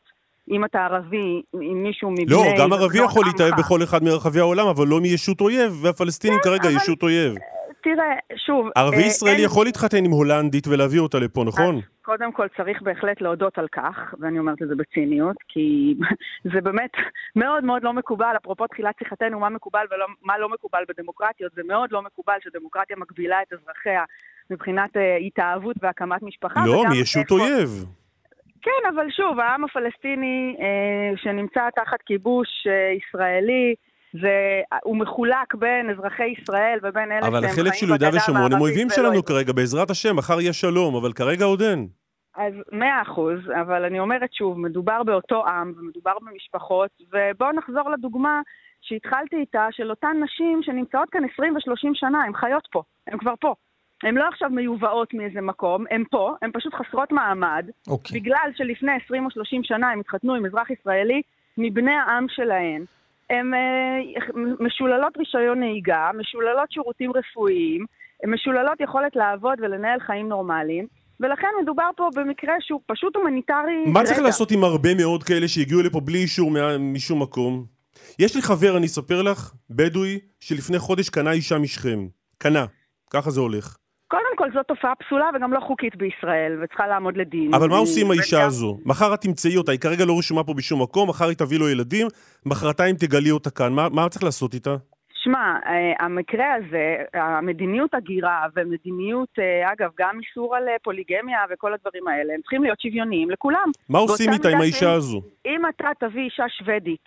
אם אתה ערבי, עם מישהו מבני... לא, גם ערבי יכול להתאהב בכל אחד מרחבי העולם, אבל לא מישות אויב, והפלסטינים כן, כרגע אבל... ישות אויב. תראה, שוב... ערבי אה, ישראלי אין... יכול להתחתן עם הולנדית ולהביא אותה לפה, נכון? אז קודם כל צריך בהחלט להודות על כך, ואני אומרת את זה בציניות, כי זה באמת מאוד מאוד לא מקובל, אפרופו תחילת שיחתנו, מה מקובל ומה לא מקובל בדמוקרטיות, זה מאוד לא מקובל שדמוקרטיה מגבילה את אזרחיה מבחינת אה, התאהבות והקמת משפחה. לא, מישות אויב. כן, אבל שוב, העם הפלסטיני אה, שנמצא תחת כיבוש אה, ישראלי, זה, הוא מחולק בין אזרחי ישראל ובין אלה שהם חיים אבל בגדה החלק של יהודה ושומרון הם אויבים שלנו. כרגע, בעזרת השם, מחר יהיה שלום, אבל כרגע עוד אין. אז מאה אחוז, אבל אני אומרת שוב, מדובר באותו עם ומדובר במשפחות, ובואו נחזור לדוגמה שהתחלתי איתה של אותן נשים שנמצאות כאן 20 ו-30 שנה, הן חיות פה, הן כבר פה. הן לא עכשיו מיובאות מאיזה מקום, הן פה, הן פשוט חסרות מעמד, אוקיי. בגלל שלפני 20 או 30 שנה הם התחתנו עם אזרח ישראלי מבני העם שלהן. הן אה, משוללות רישיון נהיגה, משוללות שירותים רפואיים, הן משוללות יכולת לעבוד ולנהל חיים נורמליים, ולכן מדובר פה במקרה שהוא פשוט הומניטרי. מה צריך. לעשות עם הרבה מאוד כאלה שהגיעו לפה בלי אישור משום מקום? יש לי חבר, אני אספר לך, בדואי, שלפני חודש קנה אישה משכם. קנה. ככה זה הולך. כל זו תופעה פסולה וגם לא חוקית בישראל, וצריכה לעמוד לדין. אבל מה עושים עם האישה וגם- הזו? מחר את תמצאי אותה, היא כרגע לא רשומה פה בשום מקום, מחר היא תביא לו ילדים, מחרתיים תגלי אותה כאן. מה, מה צריך לעשות איתה? שמע, אה, המקרה הזה, המדיניות הגירה ומדיניות, אה, אגב, גם איסור על אה, פוליגמיה וכל הדברים האלה, הם צריכים להיות שוויוניים לכולם. מה עושים איתה עם האישה הזו? אם אתה תביא אישה שוודית,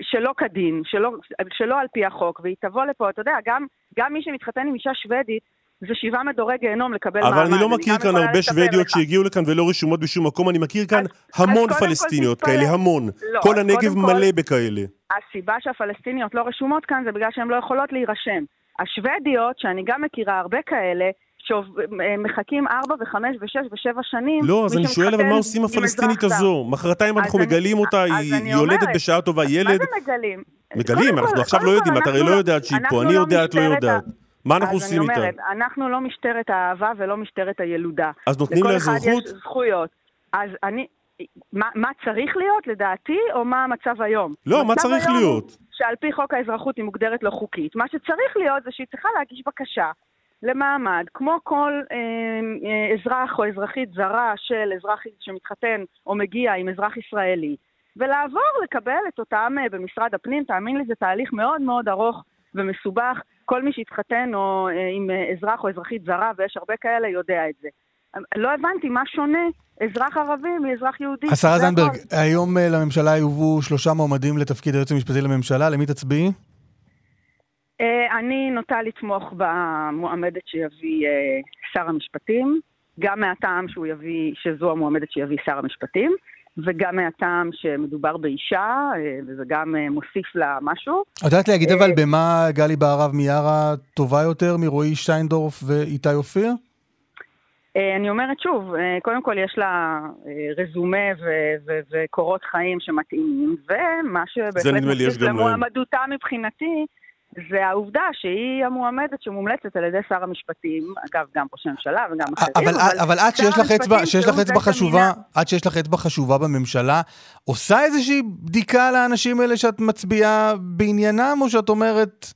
שלא כדין, שלא, שלא על פי החוק, והיא תבוא לפה, אתה יודע, גם, גם מי שמתחתן עם אישה שוודית, זה שבעה מדורי גיהנום לקבל מעמד. אבל אני לא מכיר כאן הרבה שוודיות. שהגיעו לכאן ולא רשומות בשום מקום, אני מכיר כאן אז- אז המון כל פלסטיניות. כאלה, המון. לא, כל אז הנגב כל- מלא בכאלה. הסיבה שהפלסטיניות לא רשומות כאן זה בגלל שהן לא יכולות להירשם. השוודיות, שאני גם מכירה הרבה כאלה, שמחכים ארבע וחמש ושש ושבע שנים. לא, אז אני שואל אבל מה עושים הפלסטינית. הזו? מחרתיים אנחנו אז מגלים אותה, אז היא יולדת בשעה טובה ילד. מה זה מגלים? מגלים, אנחנו עכשיו לא יודעים, את הרי אנחנו לא יודעת שהיא פה, אני לא יודע, את לא יודעת. מה אנחנו עושים אז אני? אומרת, אנחנו לא משטרת האהבה ולא משטרת הילודה. אז נותנים לכל לה אחד? יש זכויות. אז אני... מה, מה צריך להיות, לדעתי, או מה המצב היום? לא, מה צריך היום להיות? שעל פי חוק האזרחות היא מוגדרת לא חוקית. מה שצריך להיות זה שהיא צריכה להגיש בקשה למעמד, כמו כל אה, אה, אזרח או אזרחית זרה של אזרח שמתחתן או מגיע עם אזרח ישראלי, ולעבור לקבל את אותם אה, במשרד הפנים. תאמין לי, זה תהליך מאוד מאוד ארוך ומסובך. כל מי שהתחתן או אה, עם אה, אזרח או אזרחית זרה, ויש הרבה כאלה, יודע את זה. לא הבנתי מה שונה אזרח ערבי מאזרח יהודי. השרה הכל. זנדברג, היום אה, לממשלה יובאו שלושה מועמדים לתפקיד היועץ המשפטי לממשלה, למי תצביעי? אה, אני נוטה לתמוך במועמדת שיביא אה, שר המשפטים, גם מהטעם שהוא יביא, שזו המועמדת שיביא שר המשפטים, וגם מהטעם שמדובר באישה, אה, וזה גם אה, מוסיף לה משהו. את יודעת להגיד אה, אבל במה גלי בהרב מיארה טובה יותר מרועי שטיינדורף ואיתי אופיר? אני אומרת שוב, קודם כל יש לה רזומה ו- ו- וקורות חיים שמתאימים, ומה שבהחלט מוסיף. למועמדותה מבחינתי, זה העובדה שהיא המועמדת שמומלצת על ידי שר המשפטים, אגב, גם ראש הממשלה וגם אחרים, אבל, אבל את שר שיש לך אצבע, שיש לך אצבע חשובה, את שיש לך אצבע חשובה בממשלה, עושה איזושהי בדיקה לאנשים האלה שאת מצביעה בעניינם, או שאת אומרת,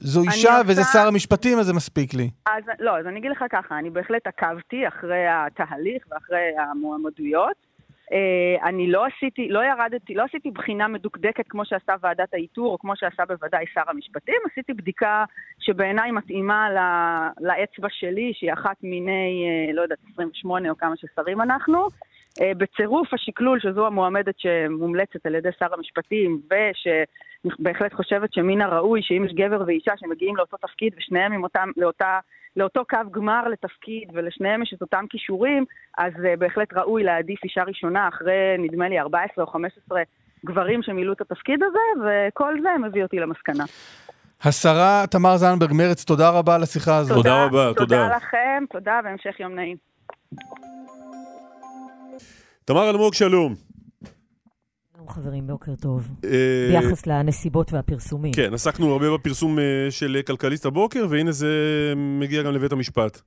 זו אישה וזה עושה- שר המשפטים, אז זה מספיק לי. אז לא, אז אני אגיד לך ככה, אני בהחלט עקבתי אחרי התהליך ואחרי המועמדויות. אה, אני לא עשיתי, לא ירדתי, לא עשיתי בחינה מדוקדקת כמו שעשה ועדת האיתור, או כמו שעשה בוודאי שר המשפטים, עשיתי בדיקה שבעיניי מתאימה לאצבע שלי, שהיא אחת מיני, אה, לא יודעת, 28 או כמה ששרים אנחנו. אה, בצירוף השקלול שזו המועמדת שמומלצת על ידי שר המשפטים, ושבהחלט חושבת שמן הראוי שאם יש גבר ואישה שמגיעים לאותו תפקיד ושניהם עם אותם, לאותה, לאותו קו גמר לתפקיד ולשניהם יש את אותם כישורים, אז uh, בהחלט ראוי להעדיף אישה ראשונה אחרי נדמה לי 14 או 15 גברים שמילאו את התפקיד הזה, וכל זה מביא אותי למסקנה. השרה תמר זנדברג מרץ, תודה רבה על השיחה הזאת. תודה רבה, תודה. תודה. תודה לכם, תודה והמשך יום נעים. תמר אלמוג, שלום. שלום חברים, בוקר טוב. אה, ביחס לנסיבות והפרסומים. כן, עסקנו הרבה בפרסום אה, של כלכליסט הבוקר, והנה זה מגיע גם לבית המשפט.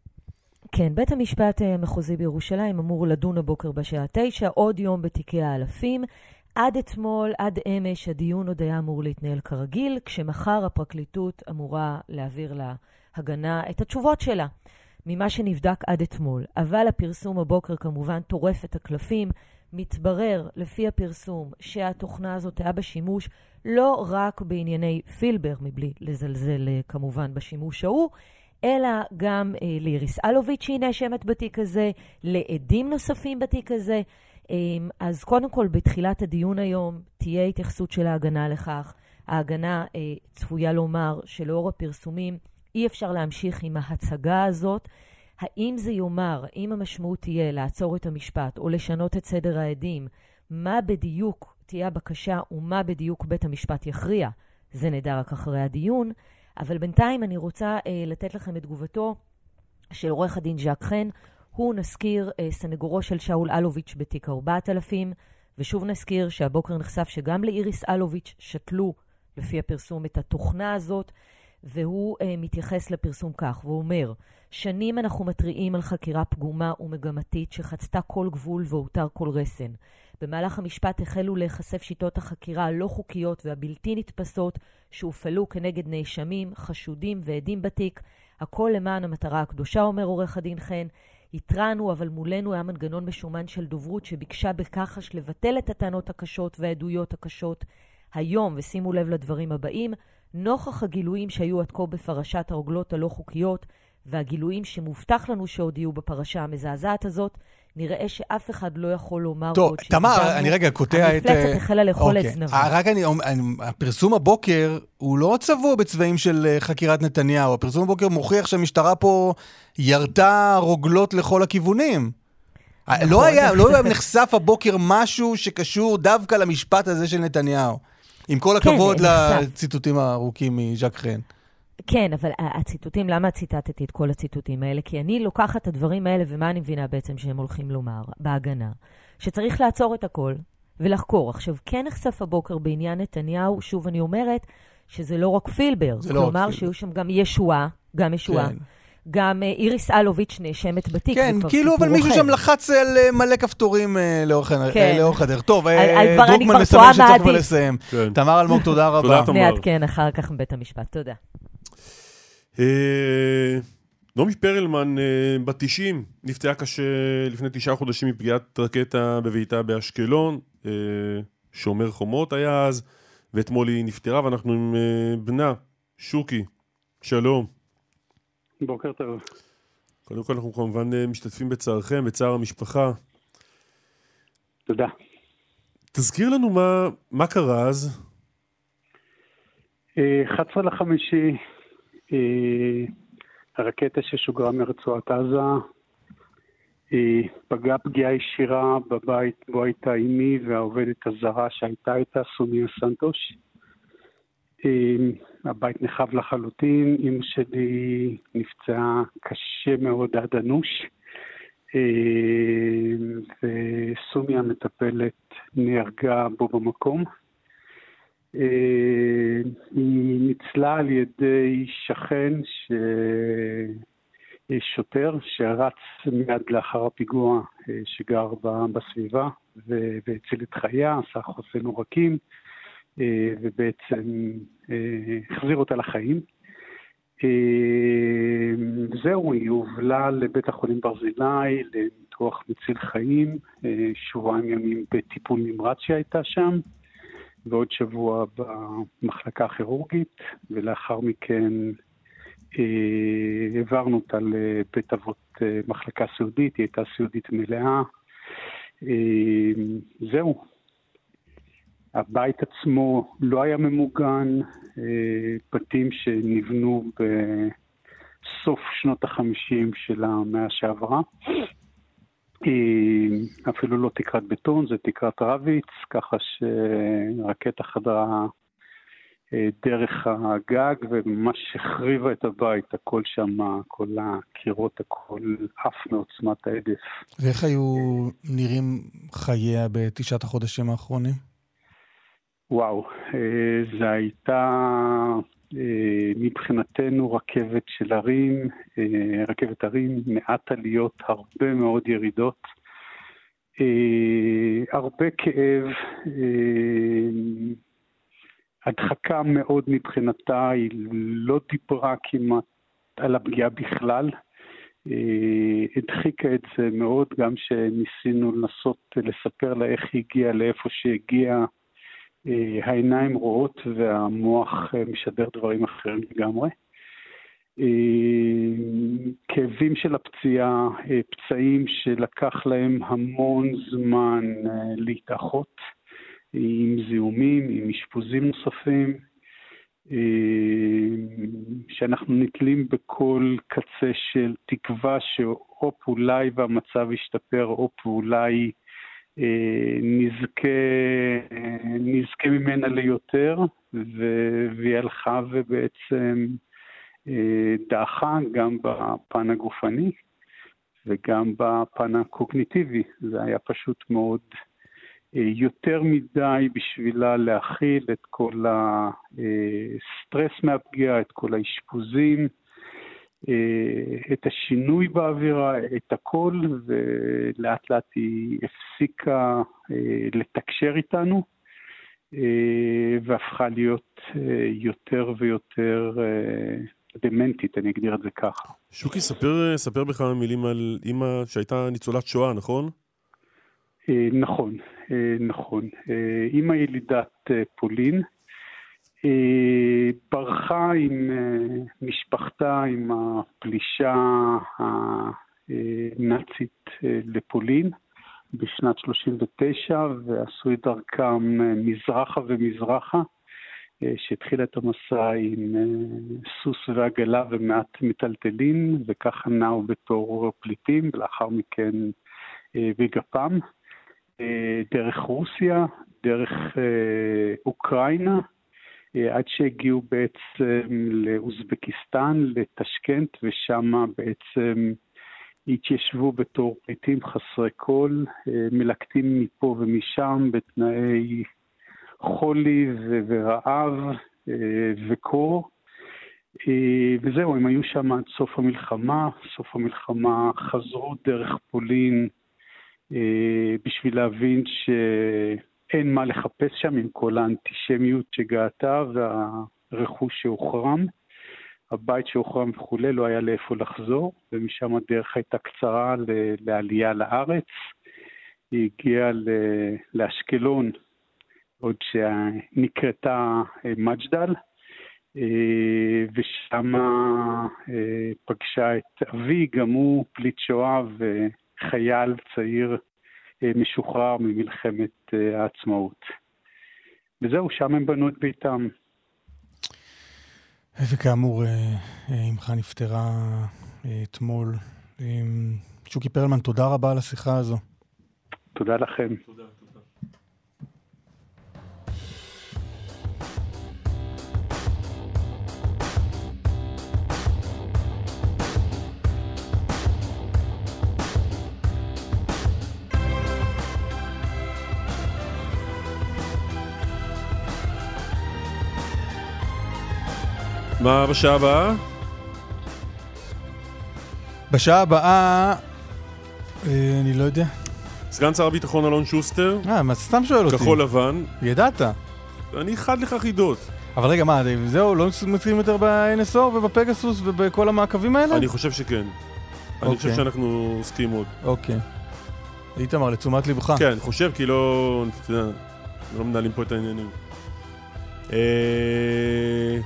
כן, בית המשפט אה, המחוזי בירושלים אמור לדון הבוקר בשעה תשע, עוד יום בתיקי האלפים. עד אתמול, עד אמש, הדיון עוד היה אמור להתנהל כרגיל, כשמחר הפרקליטות אמורה להעביר להגנה את התשובות שלה, ממה שנבדק עד אתמול. אבל הפרסום הבוקר כמובן טורף את הקלפים. מתברר, לפי הפרסום, שהתוכנה הזאת היה בשימוש לא רק בענייני פילבר, מבלי לזלזל אה, כמובן בשימוש ההוא, אלא גם אה, לאיריס אלוביץ' שהיא נאשמת בתיק הזה, לעדים נוספים בתיק הזה. אה, אז קודם כל, בתחילת הדיון היום תהיה התייחסות של ההגנה לכך, ההגנה אה, צפויה לומר שלאור הפרסומים אי אפשר להמשיך עם ההצגה הזאת. האם זה יאמר, האם המשמעות תהיה לעצור את המשפט או לשנות את סדר העדים, מה בדיוק תהיה הבקשה ומה בדיוק בית המשפט יכריע, זה נדע רק אחרי הדיון. אבל בינתיים אני רוצה אה, לתת לכם את תגובתו של עורך הדין ז'אק חן. הוא, נזכיר, אה, סנגורו של שאול אלוביץ' בתיק 4000, ושוב נזכיר שהבוקר נחשף שגם לאיריס אלוביץ' שתלו, לפי הפרסום, את התוכנה הזאת, והוא אה, מתייחס לפרסום כך, והוא אומר, שנים אנחנו מתריעים על חקירה פגומה ומגמתית שחצתה כל גבול והותר כל רסן. במהלך המשפט החלו להיחשף שיטות החקירה הלא חוקיות והבלתי נתפסות שהופעלו כנגד נאשמים, חשודים ועדים בתיק, הכל למען המטרה הקדושה, אומר עורך הדין חן. התרענו, אבל מולנו היה מנגנון משומן של דוברות שביקשה בכחש לבטל את הטענות הקשות והעדויות הקשות. היום, ושימו לב לדברים הבאים, נוכח הגילויים שהיו עד כה בפרשת הרוגלות הלא חוקיות, והגילויים שמובטח לנו שעוד יהיו בפרשה המזעזעת הזאת, נראה שאף אחד לא יכול לומר טוב, תמר, אני רגע קוטע את... המפלצת החלה לאכול את זנבה. אה, רק אני, הפרסום הבוקר הוא לא צבוע בצבעים של אה, חקירת נתניהו. הפרסום הבוקר מוכיח שהמשטרה פה ירתה רוגלות לכל הכיוונים. אה, לא נכון. היה, לא היה נחשף הבוקר משהו שקשור דווקא למשפט הזה של נתניהו. עם כל כן, הכבוד לציטוטים הארוכים מז'ק חן. כן, אבל הציטוטים, למה ציטטתי את כל הציטוטים האלה? כי אני לוקחת את הדברים האלה, ומה אני מבינה בעצם שהם הולכים לומר בהגנה? שצריך לעצור את הכל ולחקור. עכשיו, כן נחשף הבוקר בעניין נתניהו, שוב אני אומרת, שזה לא רק פילבר. זה לא רק פילבר. כלומר, שיהיו שם גם ישועה, גם ישועה. כן. גם אה, איריס אלוביץ' נאשמת בתיק, כן, כאילו, אבל מישהו שם לחץ על אה, מלא כפתורים אה, כן. לאורך הדרך. טוב, דרוקמן מסמן שצריך כבר לסיים. תמר אלמוג, תודה רבה. תודה, תמר. נעדכן אחר כך מבית המשפט. תודה. נעמי פרלמן, בת 90, נפצעה קשה לפני תשעה חודשים מפגיעת רקטה בביתה באשקלון. שומר חומות היה אז, ואתמול היא נפטרה, ואנחנו עם בנה, שוקי. שלום. בוקר טוב. קודם כל אנחנו כמובן משתתפים בצערכם, בצער המשפחה. תודה. תזכיר לנו מה, מה קרה אז. 11 לחמישי אה, הרקטה ששוגרה מרצועת עזה אה, פגעה פגיעה ישירה בבית בו הייתה אימי והעובדת הזרה שהייתה איתה, סוניה סנטוש. אה, הבית נחב לחלוטין, אימא שלי נפצעה קשה מאוד עד אנוש. וסומיה המטפלת נהרגה בו במקום. אה, היא ניצלה על ידי שכן, ש... שוטר שרץ מיד לאחר הפיגוע אה, שגר בסביבה והציל את חייה, עשה חוסן עורקים אה, ובעצם החזיר אותה לחיים. זהו, היא הובלה לבית החולים ברזילי לניתוח מציל חיים, שבועיים ימים בטיפול נמרץ שהייתה שם. ועוד שבוע במחלקה הכירורגית, ולאחר מכן אה, העברנו אותה לבית אבות אה, מחלקה סיעודית, היא הייתה סיעודית מלאה. אה, זהו. הבית עצמו לא היה ממוגן, אה, בתים שנבנו בסוף שנות החמישים של המאה שעברה. היא אפילו לא תקרת בטון, זה תקרת רביץ, ככה שרקטה חדרה אה, דרך הגג וממש החריבה את הבית, הכל שם, כל הקירות, הכל עף מעוצמת ההדף. ואיך היו נראים חייה בתשעת החודשים האחרונים? וואו, אה, זו הייתה אה, מבחינתנו רכבת של הרים, אה, רכבת הרים, מעט עליות, הרבה מאוד ירידות, הרבה כאב, הדחקה מאוד מבחינתה, היא לא דיברה כמעט על הפגיעה בכלל. הדחיקה את זה מאוד, גם שניסינו לנסות לספר לה איך היא הגיעה לאיפה שהגיעה. אה, העיניים רואות והמוח אה, משדר דברים אחרים לגמרי. אה, כאבים של הפציעה, פצעים שלקח להם המון זמן להתאחות, עם זיהומים, עם אשפוזים נוספים. שאנחנו נתלים בכל קצה של תקווה שאו אולי והמצב ישתפר, או אולי נזכה, נזכה ממנה ליותר, והיא הלכה ובעצם דעכה גם בפן הגופני וגם בפן הקוגניטיבי. זה היה פשוט מאוד יותר מדי בשבילה להכיל את כל הסטרס מהפגיעה, את כל האשפוזים, את השינוי באווירה, את הכל, ולאט לאט היא הפסיקה לתקשר איתנו, והפכה להיות יותר ויותר דמנטית, אני אגדיר את זה ככה. שוקי, ספר, ספר בכמה מילים על אימא שהייתה ניצולת שואה, נכון? נכון, נכון. אימא ילידת פולין, ברחה עם משפחתה, עם הפלישה הנאצית לפולין בשנת 39, ועשו את דרכם מזרחה ומזרחה. שהתחילה את המסע עם סוס ועגלה ומעט מטלטלים, וככה נעו בתור פליטים, ולאחר מכן בגפם, דרך רוסיה, דרך אוקראינה, עד שהגיעו בעצם לאוזבקיסטן, לטשקנט, ושם בעצם התיישבו בתור פליטים חסרי כל, מלקטים מפה ומשם בתנאי חולי ורעב וקור. וזהו, הם היו שם עד סוף המלחמה. סוף המלחמה חזרו דרך פולין בשביל להבין שאין מה לחפש שם עם כל האנטישמיות שגאתה והרכוש שהוחרם. הבית שהוחרם וכולי, לא היה לאיפה לחזור, ומשם הדרך הייתה קצרה לעלייה לארץ. היא הגיעה לאשקלון, עוד שנקראתה מג'דל, ושם פגשה את אבי, גם הוא פליט שואה וחייל צעיר משוחרר ממלחמת העצמאות. וזהו, שם הם בנו את ביתם. וכאמור, אמך נפטרה אתמול. שוקי פרלמן, תודה רבה על השיחה הזו. תודה לכם. תודה. מה בשעה הבאה? בשעה הבאה, אה, אני לא יודע. סגן שר הביטחון אלון שוסטר. אה, מה, סתם שואל אותי. כחול לבן. ידעת. אני חד לך חידות. אבל רגע, מה, זהו, לא מצליחים יותר ב-NSO ובפגסוס ובכל המעקבים האלה? אני חושב שכן. אני חושב שאנחנו עוסקים עוד. אוקיי. איתמר, לתשומת לבך. כן, אני חושב, כי לא... אתה יודע, לא מנהלים פה את העניינים.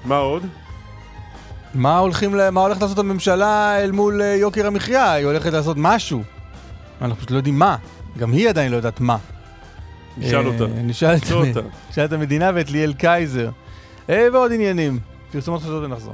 מה עוד? מה הולכים, מה הולכת לעשות הממשלה אל מול יוקר המחיה? היא הולכת לעשות משהו. אנחנו פשוט לא יודעים מה. גם היא עדיין לא יודעת מה. נשאל אותה. נשאל את המדינה ואת ליאל קייזר. ועוד עניינים. פרסומות חדשות ונחזור.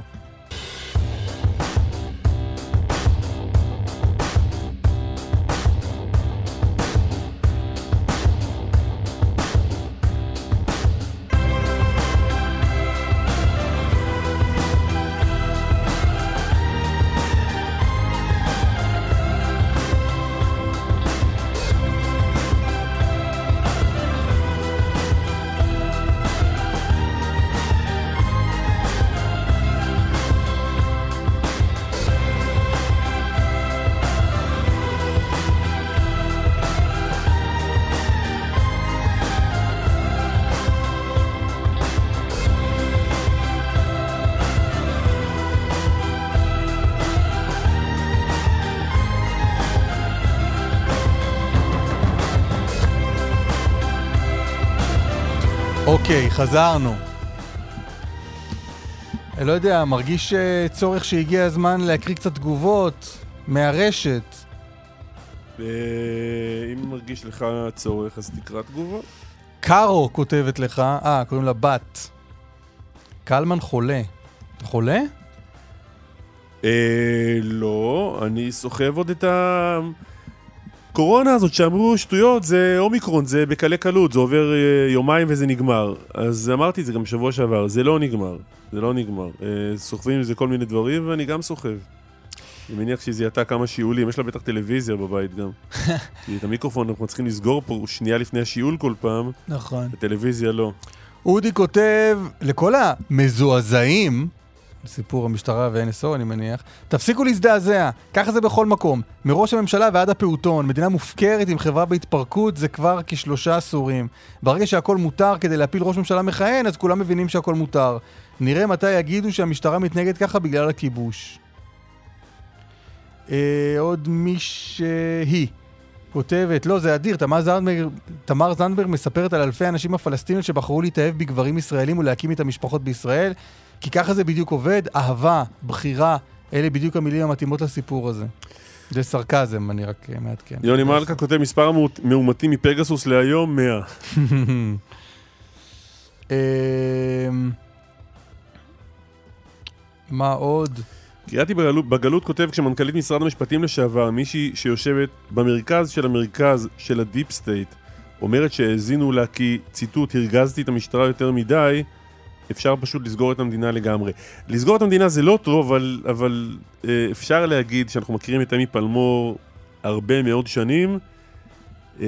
אוקיי, חזרנו. אני לא יודע, מרגיש צורך שהגיע הזמן להקריא קצת תגובות מהרשת. אם מרגיש לך צורך, אז תקרא תגובות. קארו כותבת לך, אה, קוראים לה בת. קלמן חולה. אתה חולה? אה, לא, אני סוחב עוד את הקורונה הזאת שאמרו שטויות, זה אומיקרון, זה בקלי קלות, זה עובר אה, יומיים וזה נגמר. אז אמרתי את זה גם בשבוע שעבר, זה לא נגמר, זה לא נגמר. אה, סוחבים עם זה כל מיני דברים ואני גם סוחב. אני מניח שהיא זיהתה כמה שיעולים, יש לה בטח טלוויזיה בבית גם. כי את המיקרופון אנחנו צריכים לסגור פה שנייה לפני השיעול כל פעם, נכון. בטלוויזיה לא. אודי כותב לכל המזועזעים, סיפור המשטרה ו-NSO אני מניח, תפסיקו להזדעזע, ככה זה בכל מקום. מראש הממשלה ועד הפעוטון, מדינה מופקרת עם חברה בהתפרקות זה כבר כשלושה עשורים. ברגע שהכל מותר כדי להפיל ראש ממשלה מכהן, אז כולם מבינים שהכל מותר. נראה מתי יגידו שהמשטרה מתנהגת ככה בגלל הכיבוש. אה, עוד מישהי כותבת, לא, זה אדיר, תמר זנדברג, תמר זנדברג מספרת על אלפי האנשים הפלסטינים שבחרו להתאהב בגברים ישראלים ולהקים איתם משפחות בישראל, כי ככה זה בדיוק עובד, אהבה, בחירה, אלה בדיוק המילים המתאימות לסיפור הזה. זה סרקזם, אני רק אה, מעדכן. יוני מלכה כותב מספר המאומתים מפגסוס להיום 100. אמ, מה עוד? קריאתי בגלות, בגלות כותב כשמנכ"לית משרד המשפטים לשעבר, מישהי שיושבת במרכז של המרכז של ה deep state, אומרת שהאזינו לה כי, ציטוט, הרגזתי את המשטרה יותר מדי, אפשר פשוט לסגור את המדינה לגמרי. לסגור את המדינה זה לא טוב, אבל, אבל אה, אפשר להגיד שאנחנו מכירים את אמי פלמור הרבה מאוד שנים. אה,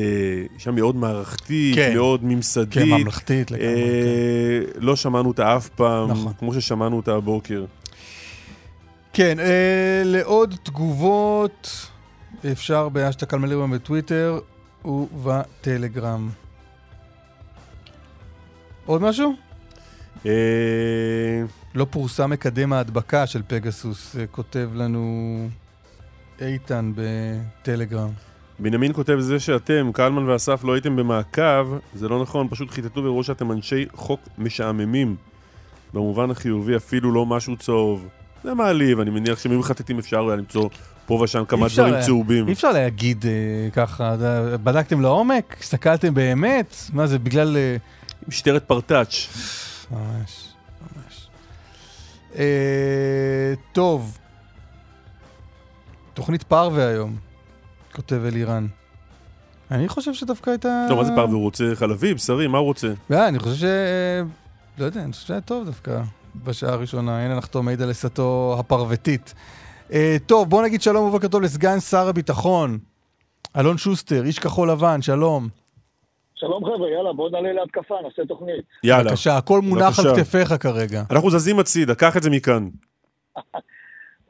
אישה מאוד מערכתית, כן. מאוד ממסדית. כן, ממלכתית לגמרי, אה, לא שמענו אותה אף פעם, נכון. כמו ששמענו אותה הבוקר. כן, אה, לעוד תגובות אפשר באשטג קלמליברמן בטוויטר ובטלגרם. עוד משהו? אה, לא פורסם מקדם ההדבקה של פגסוס, אה, כותב לנו איתן בטלגרם. בנימין כותב זה שאתם, קלמן ואסף, לא הייתם במעקב, זה לא נכון, פשוט חיטטו והראו שאתם אנשי חוק משעממים. במובן החיובי, אפילו לא משהו צהוב. זה מעליב, אני מניח שאם מחטטים אפשר היה למצוא פה ושם כמה דברים צהובים. אי אפשר להגיד אה, ככה, בדקתם לעומק? הסתכלתם באמת? מה זה, בגלל... אה, משטרת פרטאץ'. ממש, ממש. אה, טוב, תוכנית פרווה היום, כותב אלירן. אני חושב שדווקא הייתה... לא, מה זה פעם, הוא רוצה חלבי, בשרי, מה הוא רוצה? לא, אני חושב ש... לא יודע, אני חושב שהיה טוב דווקא בשעה הראשונה. הנה נחתום מעיד על עשתו הפרוותית. אה, טוב, בוא נגיד שלום ובוקר טוב לסגן שר הביטחון, אלון שוסטר, איש כחול לבן, שלום. שלום חבר'ה, יאללה, בואו נעלה להתקפה, נעשה תוכנית. יאללה. בבקשה, הכל מונח על. כתפיך כרגע. אנחנו זזים הצידה, קח את זה מכאן.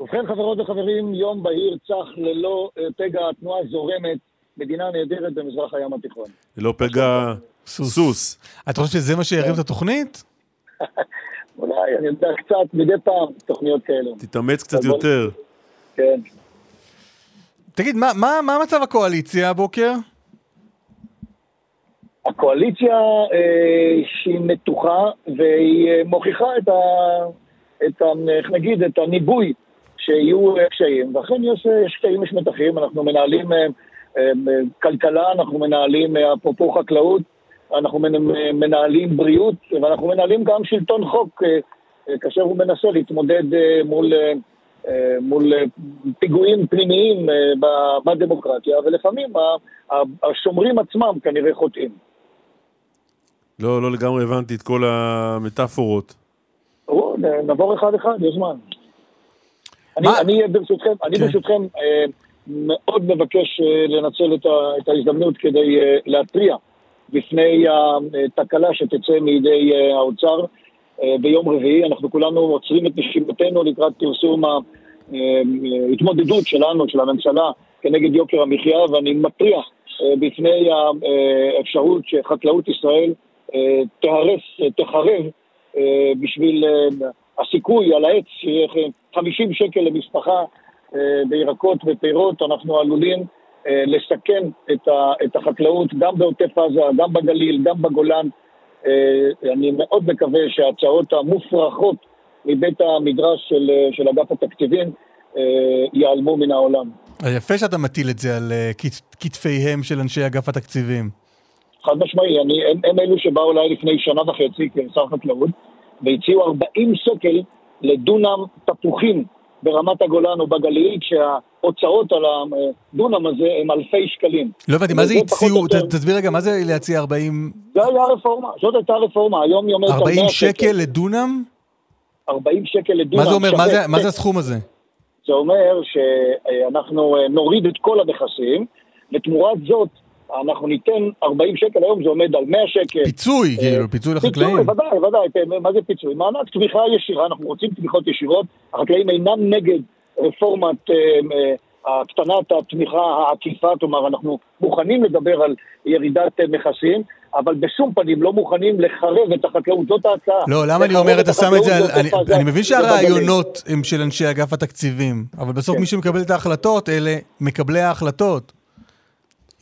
ובכן, חברות וחברים, יום בהיר צח ללא אה, פגע התנועה זורמת, מדינה נהדרת במזרח הים התיכון. לא פגע סוס. סוס. אתה חושב שזה מה שירים את התוכנית? אולי, אני יודע קצת, מדי פעם, תוכניות כאלו. תתאמץ קצת בוא- יותר. כן. תגיד, מה, מה, מה מצב הקואליציה הבוקר? הקואליציה אה, שהיא מתוחה והיא אה, מוכיחה את ה... את ה... איך נגיד, את הניבוי שיהיו אה, קשיים, ואכן יש, אה, יש קשיים, יש מתחים, אנחנו מנהלים אה, אה, כלכלה, אנחנו מנהלים, אה, אפרופו חקלאות, אנחנו מנ- מנהלים בריאות, ואנחנו מנהלים גם שלטון חוק, אה, אה, כאשר הוא מנסה להתמודד אה, מול, אה, אה, מול אה, פיגועים פנימיים אה, בדמוקרטיה, ולפעמים השומרים עצמם כנראה חוטאים. לא, לא לגמרי הבנתי את כל המטאפורות. נעבור אחד-אחד, יש זמן. אני? אני ברשותכם, אני כן. ברשותכם אה, מאוד מבקש אה, לנצל את, ה, את ההזדמנות כדי אה, להתריע בפני התקלה שתצא מידי אה, האוצר אה, ביום רביעי. אנחנו כולנו עוצרים את נשימתנו לקראת פרסום ההתמודדות שלנו, של הממשלה, כנגד יוקר המחיה, ואני מתריע אה, בפני האפשרות שחקלאות ישראל אה, תחרב אה, בשביל אה, הסיכוי על העץ שיהיה 50 שקל למשפחה אה, בירקות ופירות, אנחנו עלולים לסכן את, החקלאות גם בעוטף עזה, גם בגליל, גם בגולן. אני מאוד מקווה שההצעות המופרכות מבית המדרש של, של אגף התקציבים ייעלמו מן העולם. יפה שאתה מטיל את זה על כת- כתפיהם של אנשי אגף התקציבים. חד משמעי, אני, הם, הם אלו שבאו אליי לפני שנה וחצי כשר חקלאות, והציעו 40 שקל לדונם תפוחים ברמת הגולן או בגליל, כשההוצאות על הדונם הזה הם אלפי שקלים. לא הבנתי, מה זה הציעו? תסביר רגע, מה זה להציע 40... זה היה רפורמה, זאת הייתה רפורמה, היום היא עומדת על 100 שקל. 40 שקל לדונם? 40 שקל לדונם. מה זה אומר? מה זה הסכום הזה? זה אומר שאנחנו נוריד את כל המכסים, ותמורת זאת אנחנו ניתן 40 שקל, היום זה עומד על 100 שקל. פיצוי, אה, כאילו, פיצוי לחקלאים. פיצוי, ודאי, ודאי, כן, מה זה פיצוי? מענק תמיכה ישירה, אנחנו רוצים תמיכות ישירות, החקלאים אינם נגד רפורמת אה, אה, הקטנת התמיכה העקיפה, כלומר אנחנו מוכנים לדבר על ירידת מכסים, אבל בשום פנים לא מוכנים לחרב את החקלאות, זאת ההצעה. לא, למה אני אומר, אתה שם את זה על... אני, אני מבין שהרעיונות הם של אנשי אגף התקציבים, אבל בסוף כן. מי שמקבל את ההחלטות אלה מקבלי ההחלטות.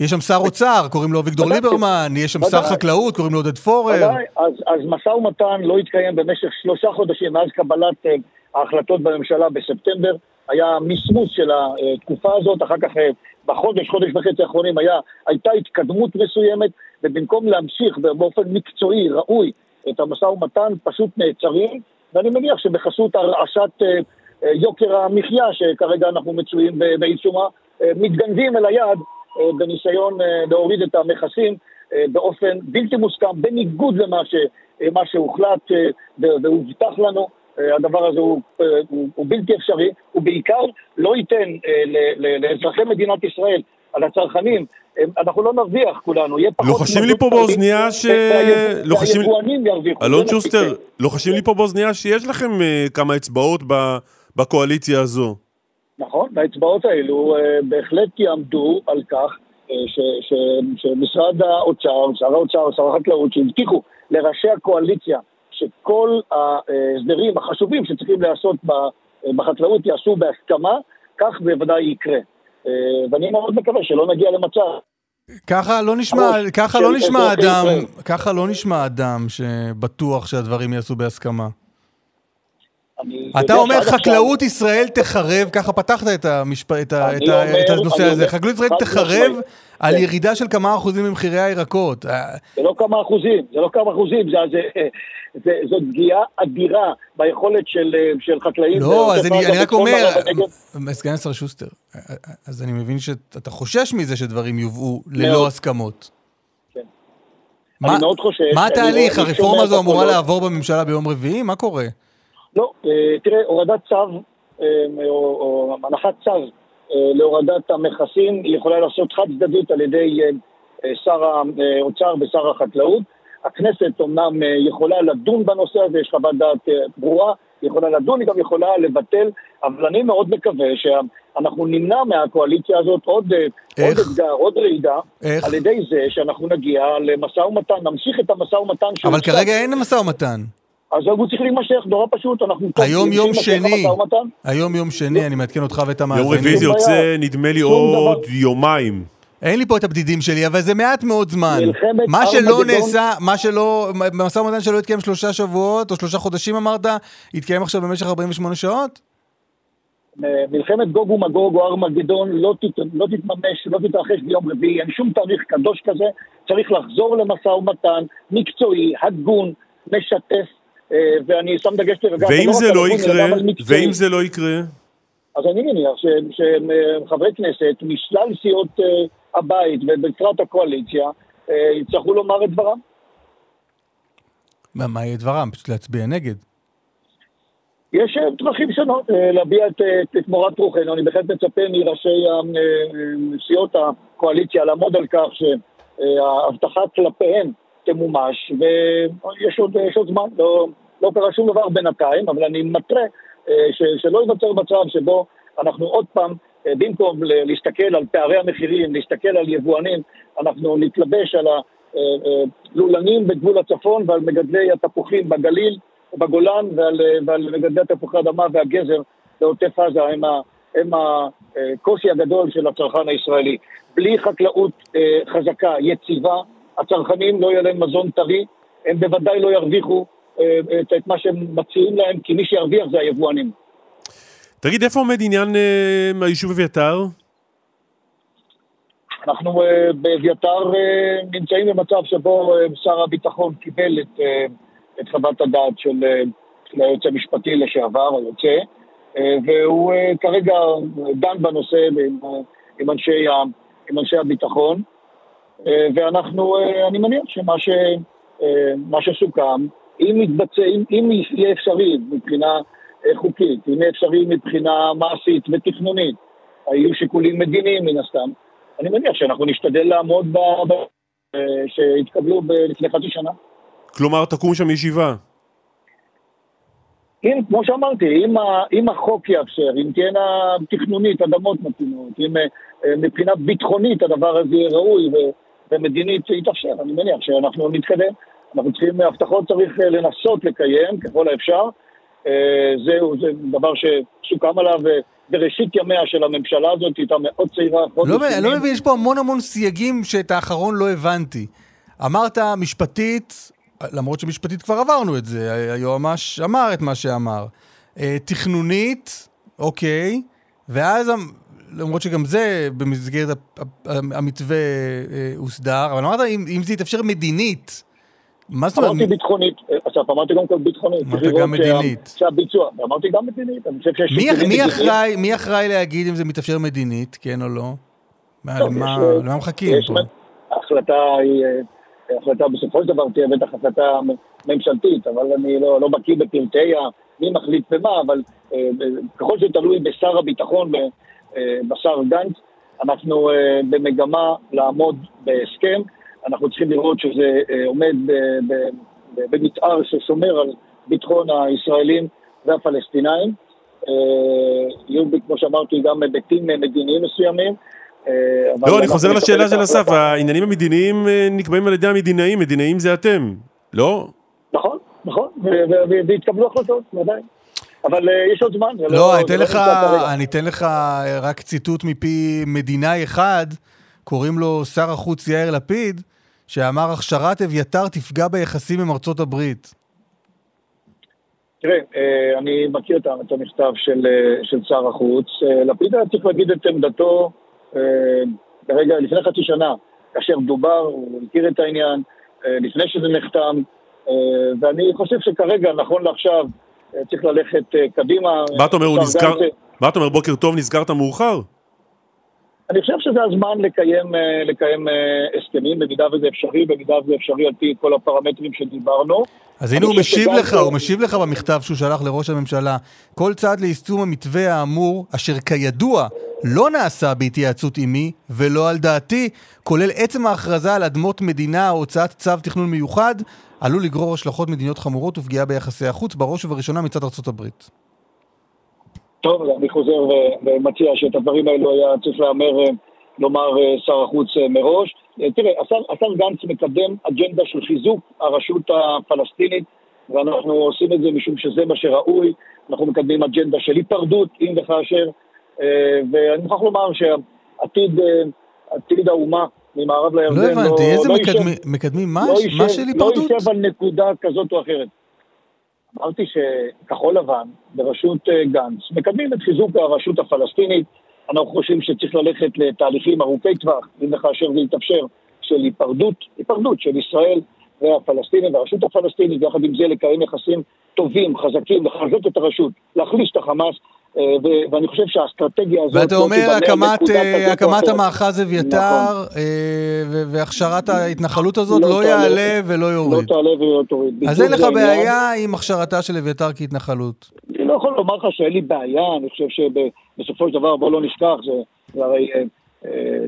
יש שם שר אוצר, קוראים לו אביגדור ליברמן, יש שם שר חקלאות, קוראים לו עודד פורר. אז, אז משא ומתן לא התקיים במשך שלושה חודשים מאז קבלת uh, ההחלטות בממשלה בספטמבר. היה מסמוס של התקופה הזאת, אחר כך uh, בחודש, חודש וחצי האחרונים היה, הייתה התקדמות מסוימת, ובמקום להמשיך באופן מקצועי, ראוי, את המשא ומתן, פשוט נעצרים, ואני מניח שבחסות הרעשת uh, יוקר המחיה, שכרגע אנחנו מצויים בעיצומה, מתגנבים אל היעד אה, בניסיון אה, להוריד את המכסים אה, באופן בלתי מוסכם, בניגוד למה ש, שהוחלט והובטח לנו. הדבר הזה הוא, הוא, הוא בלתי אפשרי, הוא בעיקר לא ייתן לאזרחי מדינת ישראל, על הצרכנים, אנחנו לא נרוויח כולנו, יהיה פחות... לוחשים לי פה באוזנייה ש... והיבואנים ירוויחו. אלון שוסטר, לוחשים לי פה באוזנייה שיש לכם כמה אצבעות בקואליציה הזו. נכון, והאצבעות האלו אה, בהחלט יעמדו על כך אה, ש, ש, שמשרד האוצר, שר האוצר, שר החקלאות, שהבטיחו לראשי הקואליציה שכל ההסדרים החשובים שצריכים להיעשות בחקלאות יעשו בהסכמה, כך בוודאי יקרה. אה, ואני מאוד מקווה שלא נגיע למצב ככה לא נשמע, ככה לא נשמע אדם, ככה לא נשמע אדם שבטוח שהדברים יעשו בהסכמה. אתה אומר חקלאות ישראל תחרב, ככה פתחת את, המשפ... את, ה... את, ה... את הנושא הזה, חקלאות ישראל תחרב על כן. ירידה של כמה אחוזים ממחירי הירקות. זה לא כמה אחוזים, זה לא כמה אחוזים, זה, זה, זה, זו פגיעה אדירה ביכולת של, של חקלאים. לא, אז אני, אני רק אומר, סגן השר שוסטר, אז אני מבין שאתה חושש מזה שדברים יובאו ללא הסכמות. כן. מה, אני מאוד חושש. מה התהליך? הרפורמה הזו אמורה לעבור בממשלה ביום רביעי? מה קורה? לא, אה, תראה, הורדת צו, אה, או הנחת צו אה, להורדת המכסים, היא יכולה לעשות חד צדדית על ידי שר האוצר ושר החקלאות. הכנסת אומנם יכולה לדון בנושא הזה, יש חוות דעת ברורה, היא יכולה לדון, היא גם יכולה לבטל, אבל אני מאוד מקווה שאנחנו נמנע מהקואליציה הזאת עוד, עוד אתגר, עוד רעידה, איך? על ידי זה שאנחנו נגיע למשא ומתן, נמשיך את המשא ומתן אבל כרגע אין משא ומתן. אז הוא צריך להימשך, נורא פשוט, אנחנו... היום יום שני, היום יום שני, אני מעדכן אותך ואת המאזינים. יום רביעי זה יוצא, נדמה לי, עוד יומיים. אין לי פה את הבדידים שלי, אבל זה מעט מאוד זמן. מה שלא נעשה, מה שלא, במשא ומתן שלא התקיים שלושה שבועות, או שלושה חודשים אמרת, התקיים עכשיו במשך 48 שעות? מלחמת גוג ומגוג או ארמגדון לא, תת, לא תתממש, לא תתרחש ביום רביעי, אין שום תאריך קדוש כזה, צריך לחזור למשא ומתן מקצועי, הגון, משתף, אה, ואני שם דגש לרגע... ואם לא זה לא יקרה? ואם זה לא יקרה? אז אני מניח שחברי כנסת משלל סיעות אה, הבית ובפרט הקואליציה אה, יצטרכו לומר את דברם. מה, יהיה דברם? פשוט להצביע נגד. יש דרכים שונות להביע את, את מורת רוחנו, אני בהחלט מצפה מראשי סיעות הקואליציה לעמוד על כך שההבטחה כלפיהם תמומש, ויש עוד, עוד זמן, לא, לא קרה שום דבר בינתיים, אבל אני מתרה אה, שלא ייווצר מצב שבו אנחנו עוד פעם, אה, במקום להסתכל על פערי המחירים, להסתכל על יבואנים, אנחנו נתלבש על הלולנים אה, בגבול הצפון ועל מגדלי התפוחים בגליל ובגולן ועל, ועל מגדלי תפוחי אדמה והגזר בעוטף עזה, הם, ה, הם הקושי הגדול של הצרכן הישראלי. בלי חקלאות חזקה, יציבה, הצרכנים לא יהיה להם מזון טרי, הם בוודאי לא ירוויחו אה, את מה שהם מציעים להם, כי מי שירוויח זה היבואנים. תגיד, איפה עומד עניין אה, היישוב אביתר? אנחנו אה, באביתר נמצאים במצב שבו שר הביטחון קיבל את את חוות הדעת של, של היועץ המשפטי לשעבר, היוצא, והוא כרגע דן בנושא עם, עם, אנשי, עם אנשי הביטחון, ואנחנו, אני מניח שמה ש, שסוכם, אם יתבצע, אם, אם יהיה אפשרי מבחינה חוקית, אם יהיה אפשרי מבחינה מעשית ותכנונית, היו שיקולים מדיניים מן הסתם, אני מניח שאנחנו נשתדל לעמוד ב... ב... שהתקבלו ב... לפני חצי שנה. כלומר, תקום שם ישיבה. אם, כמו שאמרתי, אם, ה, אם החוק יאפשר, אם תהיינה תכנונית, אדמות מתאימות, אם אה, מבחינה ביטחונית הדבר הזה יהיה ראוי ו, ומדינית יתאפשר, אני מניח שאנחנו נתקדם. אנחנו צריכים, הבטחות צריך אה, לנסות לקיים ככל האפשר. אה, זהו, זה דבר שסוכם עליו בראשית ימיה של הממשלה הזאת, הייתה מאוד צעירה. לא, לא מבין, יש פה המון המון סייגים שאת האחרון לא הבנתי. אמרת משפטית, למרות שמשפטית כבר עברנו את זה, היועמ"ש אמר את מה שאמר. אה, תכנונית, אוקיי, ואז, למרות שגם זה במסגרת המתווה הוסדר, אבל אמרת אם, אם זה יתאפשר מדינית, מה זאת אומרת? אמרתי ביטחונית, עכשיו אמרתי גם כל ביטחונית. אמרת גם מדינית. שהביצוע, אמרתי גם מדינית, אני חושב שיש... מי אחראי להגיד אם זה מתאפשר מדינית, כן או לא? למה מחכים פה? ההחלטה היא, אה, החלטה בסופו של דבר תהיה בטח החלטה ממשלתית, אבל אני לא, לא בקיא בפרטי מי מחליט ומה, אבל אה, ככל שזה תלוי בשר הביטחון, אה, בשר גנץ, אנחנו במגמה לעמוד בהסכם. אנחנו צריכים לראות שזה אה, עומד במתאר ששומר על ביטחון הישראלים והפלסטינאים. אה, יהיו, כמו שאמרתי, גם היבטים מדיניים מסוימים. אה, לא, אני חוזר לשאלה של אסף, העניינים המדיניים נקבעים על ידי המדינאים, מדינאים זה אתם, לא? נכון, נכון, והתקבלו החלטות, ודאי. אבל יש עוד זמן. לא, לא לא אני אתן לך רק ציטוט מפי מדינאי אחד, קוראים לו שר החוץ יאיר לפיד, שאמר הכשרת אביתר תפגע ביחסים עם ארצות הברית. תראה, אה, אני מכיר את המכתב של, אה, של שר החוץ. אה, לפיד היה צריך להגיד את עמדתו ברגע, לפני חצי שנה, כאשר דובר, הוא הכיר את העניין, לפני שזה נחתם, ואני חושב שכרגע, נכון לעכשיו, צריך ללכת קדימה. מה אתה אומר, הוא נזכר, מה אתה אומר, בוקר טוב, נזכרת מאוחר? אני חושב שזה הזמן לקיים, אה, לקיים אה, הסכמים, במידה וזה אפשרי, במידה וזה אפשרי על פי כל הפרמטרים שדיברנו. אז הנה הוא משיב לך, זה... הוא משיב לך במכתב שהוא שלח לראש הממשלה. כל צעד ליישום המתווה האמור, אשר כידוע לא נעשה בהתייעצות עימי ולא על דעתי, כולל עצם ההכרזה על אדמות מדינה או הוצאת צו תכנון מיוחד, עלול לגרור השלכות מדיניות חמורות ופגיעה ביחסי החוץ, בראש ובראשונה מצד ארצות הברית. טוב, אני חוזר ומציע שאת הדברים האלו היה צריך להמר, אה, לומר אה, שר החוץ אה, מראש. תראה, השר, השר גנץ מקדם אג'נדה של חיזוק הרשות הפלסטינית, ואנחנו עושים את זה משום שזה מה שראוי. אנחנו מקדמים אג'נדה של היפרדות, אם וכאשר, ואני מוכרח לומר שעתיד עתיד האומה ממערב לירדן לא הבנתי, לא, איזה לא מקדמי, יישב, מקדמים מה? לא מה של היפרדות? לא יישב על נקודה כזאת או אחרת. אמרתי שכחול לבן בראשות אה, גנץ מקדמים את חיזוק הרשות הפלסטינית. אנחנו חושבים שצריך ללכת לתהליכים ארוכי טווח, אם וכאשר זה יתאפשר, של היפרדות, היפרדות של ישראל והפלסטינים והרשות הפלסטינית, ויחד עם זה לקיים יחסים טובים, חזקים, לחזק את הרשות, להחליש את החמאס, ואני חושב שהאסטרטגיה הזאת... ואתה לא אומר הקמת, אה, הקמת המאחז אביתר נכון. אה, והכשרת ההתנחלות הזאת לא, לא יעלה ולא יוריד. לא תעלה ולא תוריד. אז אין לך בעיה עם הכשרתה של אביתר כהתנחלות. אני לא יכול לומר לך שאין לי בעיה, אני חושב שבסופו של דבר, בוא לא נשכח, זה הרי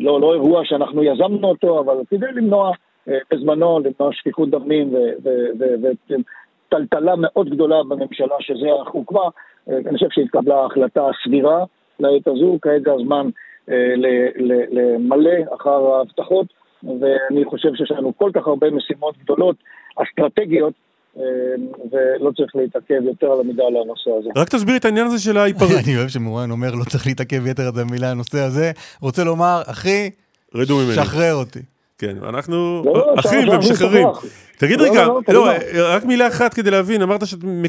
לא, לא אירוע שאנחנו יזמנו אותו, אבל כדי למנוע בזמנו, למנוע שפיכות דמים וטלטלה מאוד גדולה בממשלה שזה הוקמה, אני חושב שהתקבלה החלטה סבירה לעת הזו, כעת זה הזמן אה, למלא אחר ההבטחות, ואני חושב שיש לנו כל כך הרבה משימות גדולות, אסטרטגיות, אה, ולא צריך להתעכב יותר על המידה על הנושא הזה. רק תסביר את העניין הזה של ההיפרדות. אני אוהב שמורן אומר לא צריך להתעכב יותר על המילה הנושא הזה. רוצה לומר, אחי, שחרר אותי. כן, אנחנו לא, לא, אחים ומשחררים. תגיד לא, רגע, לא, רק מילה אחת כדי להבין, אמרת שאתם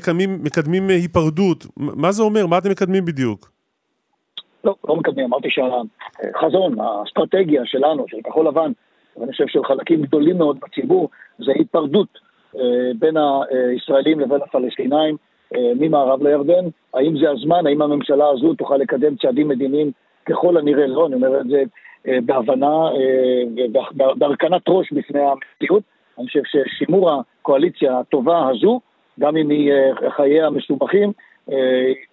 מקדמים היפרדות, מה זה אומר? מה אתם מקדמים בדיוק? לא, לא מקדמים, אמרתי שהחזון, האסטרטגיה שלנו, של כחול לבן, ואני חושב של חלקים גדולים מאוד בציבור, זה היפרדות בין הישראלים לבין הפלסטינאים ממערב לירדן. האם זה הזמן? האם הממשלה הזו תוכל לקדם צעדים מדיניים? ככל הנראה לא, אני אומר את זה בהבנה, בהרכנת ראש בפני המציאות. אני חושב ששימור הקואליציה הטובה הזו, גם אם היא חייה מסובכים,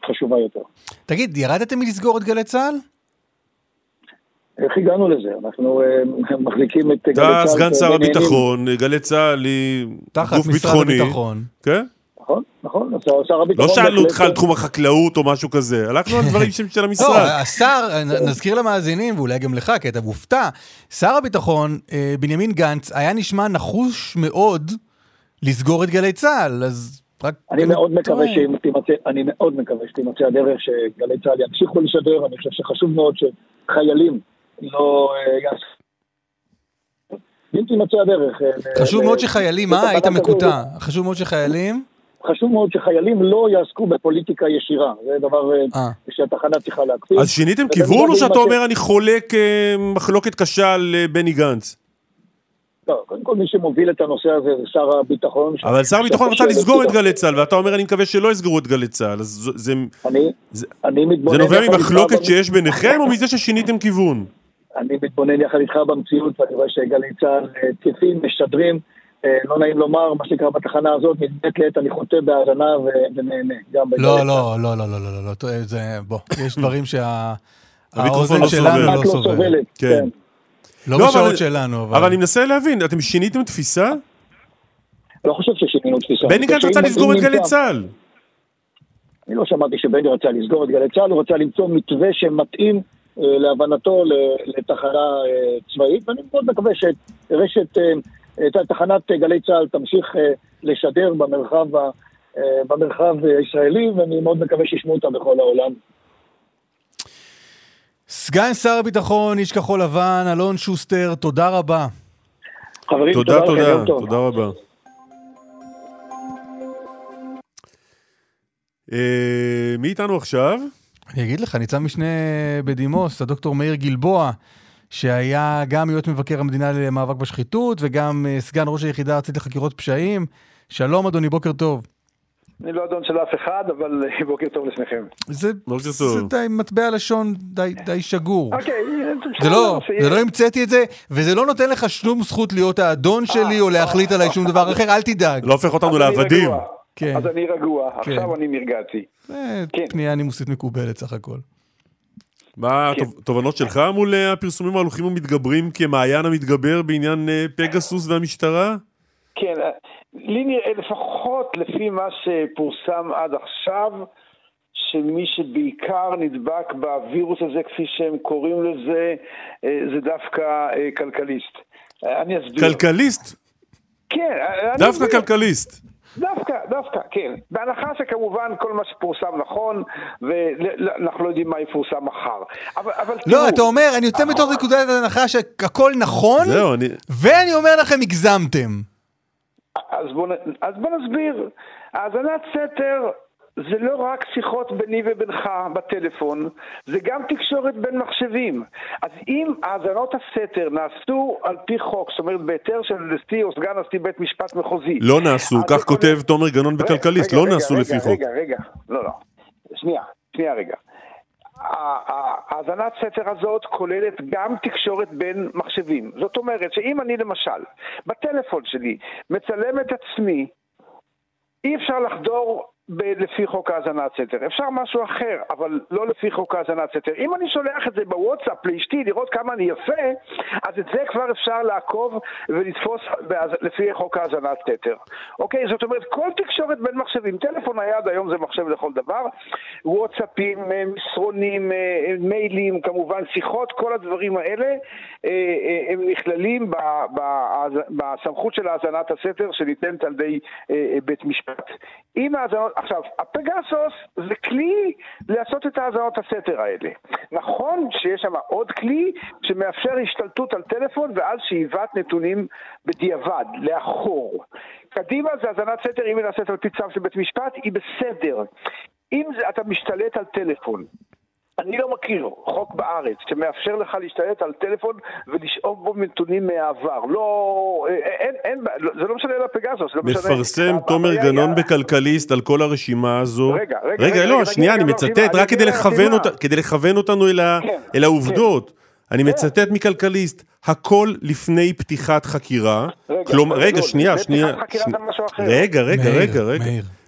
חשובה יותר. תגיד, ירדתם מלסגור את גלי צה"ל? איך הגענו לזה? אנחנו uh, מחזיקים את גלי צה"ל... אתה סגן שר הביטחון, גלי צה"ל היא גוף ביטחוני. תחת משרד הביטחון. כן? נכון, נכון, שר הביטחון... לא שאלנו אותך על תחום החקלאות או משהו כזה, הלכנו על דברים של המשרד. לא, השר, נזכיר למאזינים, ואולי גם לך, כי אתה מופתע, שר הביטחון, אה, בנימין גנץ, היה נשמע נחוש מאוד לסגור את גלי צה"ל, אז רק... אני מאוד מקווה שאם תימצא, אני מאוד מקווה שתימצא הדרך שגלי צה"ל ימשיכו לשדר, אני חושב שחשוב מאוד שחיילים לא יעשו. אם תימצא הדרך... חשוב מאוד שחיילים, מה? היית מקוטע. חשוב מאוד שחיילים... חשוב מאוד שחיילים לא יעסקו בפוליטיקה ישירה, זה דבר שהתחנה צריכה להקפיד. אז שיניתם כיוון או שאתה אומר אני חולק מחלוקת קשה על בני גנץ? לא, קודם כל מי שמוביל את הנושא הזה זה שר הביטחון. אבל שר הביטחון רצה לסגור את גלי צה"ל, ואתה אומר אני מקווה שלא יסגרו את גלי צה"ל, אז זה... אני מתבונן... זה נובע ממחלוקת שיש ביניכם או מזה ששיניתם כיוון? אני מתבונן יחד איתך במציאות, ואני רואה שגלי צה"ל תקפים, משדרים, לא נעים לומר, מה שנקרא בתחנה הזאת, מעת לעת אני חוטא בהאזנה ונהנה. לא, לא, לא, לא, לא, לא, לא, זה, בוא, יש דברים שהאוזן שלנו לא סובלת. כן. לא בשעות שלנו, אבל... אבל אני מנסה להבין, אתם שיניתם תפיסה? לא חושב ששינינו תפיסה. בני גנץ רצה לסגור את גלי צה"ל. אני לא שמעתי שבני רצה לסגור את גלי צה"ל, הוא רצה למצוא מתווה שמתאים להבנתו לתחנה צבאית, ואני מאוד מקווה שרשת, תחנת גלי צה"ל תמשיך לשדר במרחב, במרחב הישראלי, ואני מאוד מקווה שישמעו אותה בכל העולם. סגן שר הביטחון, איש כחול לבן, אלון שוסטר, תודה רבה. חברים, תודה, תודה, תודה, תודה רבה. אה, מי איתנו עכשיו? אני אגיד לך, ניצב משנה בדימוס, הדוקטור מאיר גלבוע, שהיה גם יועץ מבקר המדינה למאבק בשחיתות וגם סגן ראש היחידה הארצית לחקירות פשעים. שלום אדוני, בוקר טוב. אני לא אדון של אף אחד, אבל בוקר טוב לשניכם. זה, בוקר טוב. זה די מטבע לשון די, די שגור. אוקיי, זה לא, זה לא המצאתי את זה, וזה לא נותן לך שום זכות להיות האדון שלי או להחליט עליי שום דבר אחר, אל תדאג. לא הופך אותנו לעבדים. כן. אז אני רגוע, עכשיו אני נרגעתי. זה פנייה נימוסית מקובלת סך הכל. מה התובנות שלך מול הפרסומים ההולכים ומתגברים כמעיין המתגבר בעניין פגסוס והמשטרה? כן, לי נראה לפחות לפי מה שפורסם עד עכשיו, שמי שבעיקר נדבק בווירוס הזה, כפי שהם קוראים לזה, זה דווקא כלכליסט. אני אסביר. כלכליסט? כן. דווקא כלכליסט. דווקא, דווקא, כן. בהנחה שכמובן כל מה שפורסם נכון, ואנחנו לא יודעים מה יפורסם מחר. אבל, אבל לא, תראו, אתה אומר, אני יוצא מתוך נקודת הנחה שהכל נכון, זהו, אני... ואני אומר לכם, הגזמתם. אז בוא, אז בוא נסביר. האזנת סתר זה לא רק שיחות ביני ובינך בטלפון, זה גם תקשורת בין מחשבים. אז אם האזנות הסתר נעשו על פי חוק, זאת אומרת בהיתר של נשיא או סגן נשיא בית משפט מחוזי... לא נעשו, כך כותב תומר גנון בכלכליסט, לא נעשו לפי חוק. רגע, רגע, לא, לא. שנייה, שנייה רגע. האזנת סתר הזאת כוללת גם תקשורת בין מחשבים. זאת אומרת שאם אני למשל, בטלפון שלי, מצלם את עצמי, אי אפשר לחדור לפי חוק האזנת סתר. אפשר משהו אחר, אבל לא לפי חוק האזנת סתר. אם אני שולח את זה בוואטסאפ לאשתי לראות כמה אני יפה, אז את זה כבר אפשר לעקוב ולתפוס באז... לפי חוק האזנת סתר. אוקיי? זאת אומרת, כל תקשורת בין מחשבים, טלפון נייד היום זה מחשב לכל דבר, וואטסאפים, מסרונים, מיילים, כמובן שיחות, כל הדברים האלה, הם נכללים בסמכות של האזנת הסתר שניתנת על ידי בית משפט. אם האזנות... עכשיו, הפגסוס זה כלי לעשות את האזנות הסתר האלה. נכון שיש שם עוד כלי שמאפשר השתלטות על טלפון ואז שאיבת נתונים בדיעבד, לאחור. קדימה זה האזנת סתר, אם היא נעשית על פי צו של בית משפט, היא בסדר. אם זה, אתה משתלט על טלפון, אני לא מכיר חוק בארץ שמאפשר לך להשתלט על טלפון ולשאוב בו נתונים מהעבר. לא, אה, אין, אין, זה לא משנה לפגזוס, לא משנה... מפרסם תומר גנון בכלכליסט על כל הרשימה הזו. רגע, רגע, רגע, רגע, לא, רגע, שנייה, רגע, אני לא, מצטט, רק כדי לכוון לך, אותה- כדי לכוון אותנו אל ה- כן, אל העובדות. אני כן. מצטט מכלכליסט, הכל לפני פתיחת חקירה. רגע, כלומר, לא, רגע, לא, שנייה, שנייה. רגע, רגע, רגע, רגע.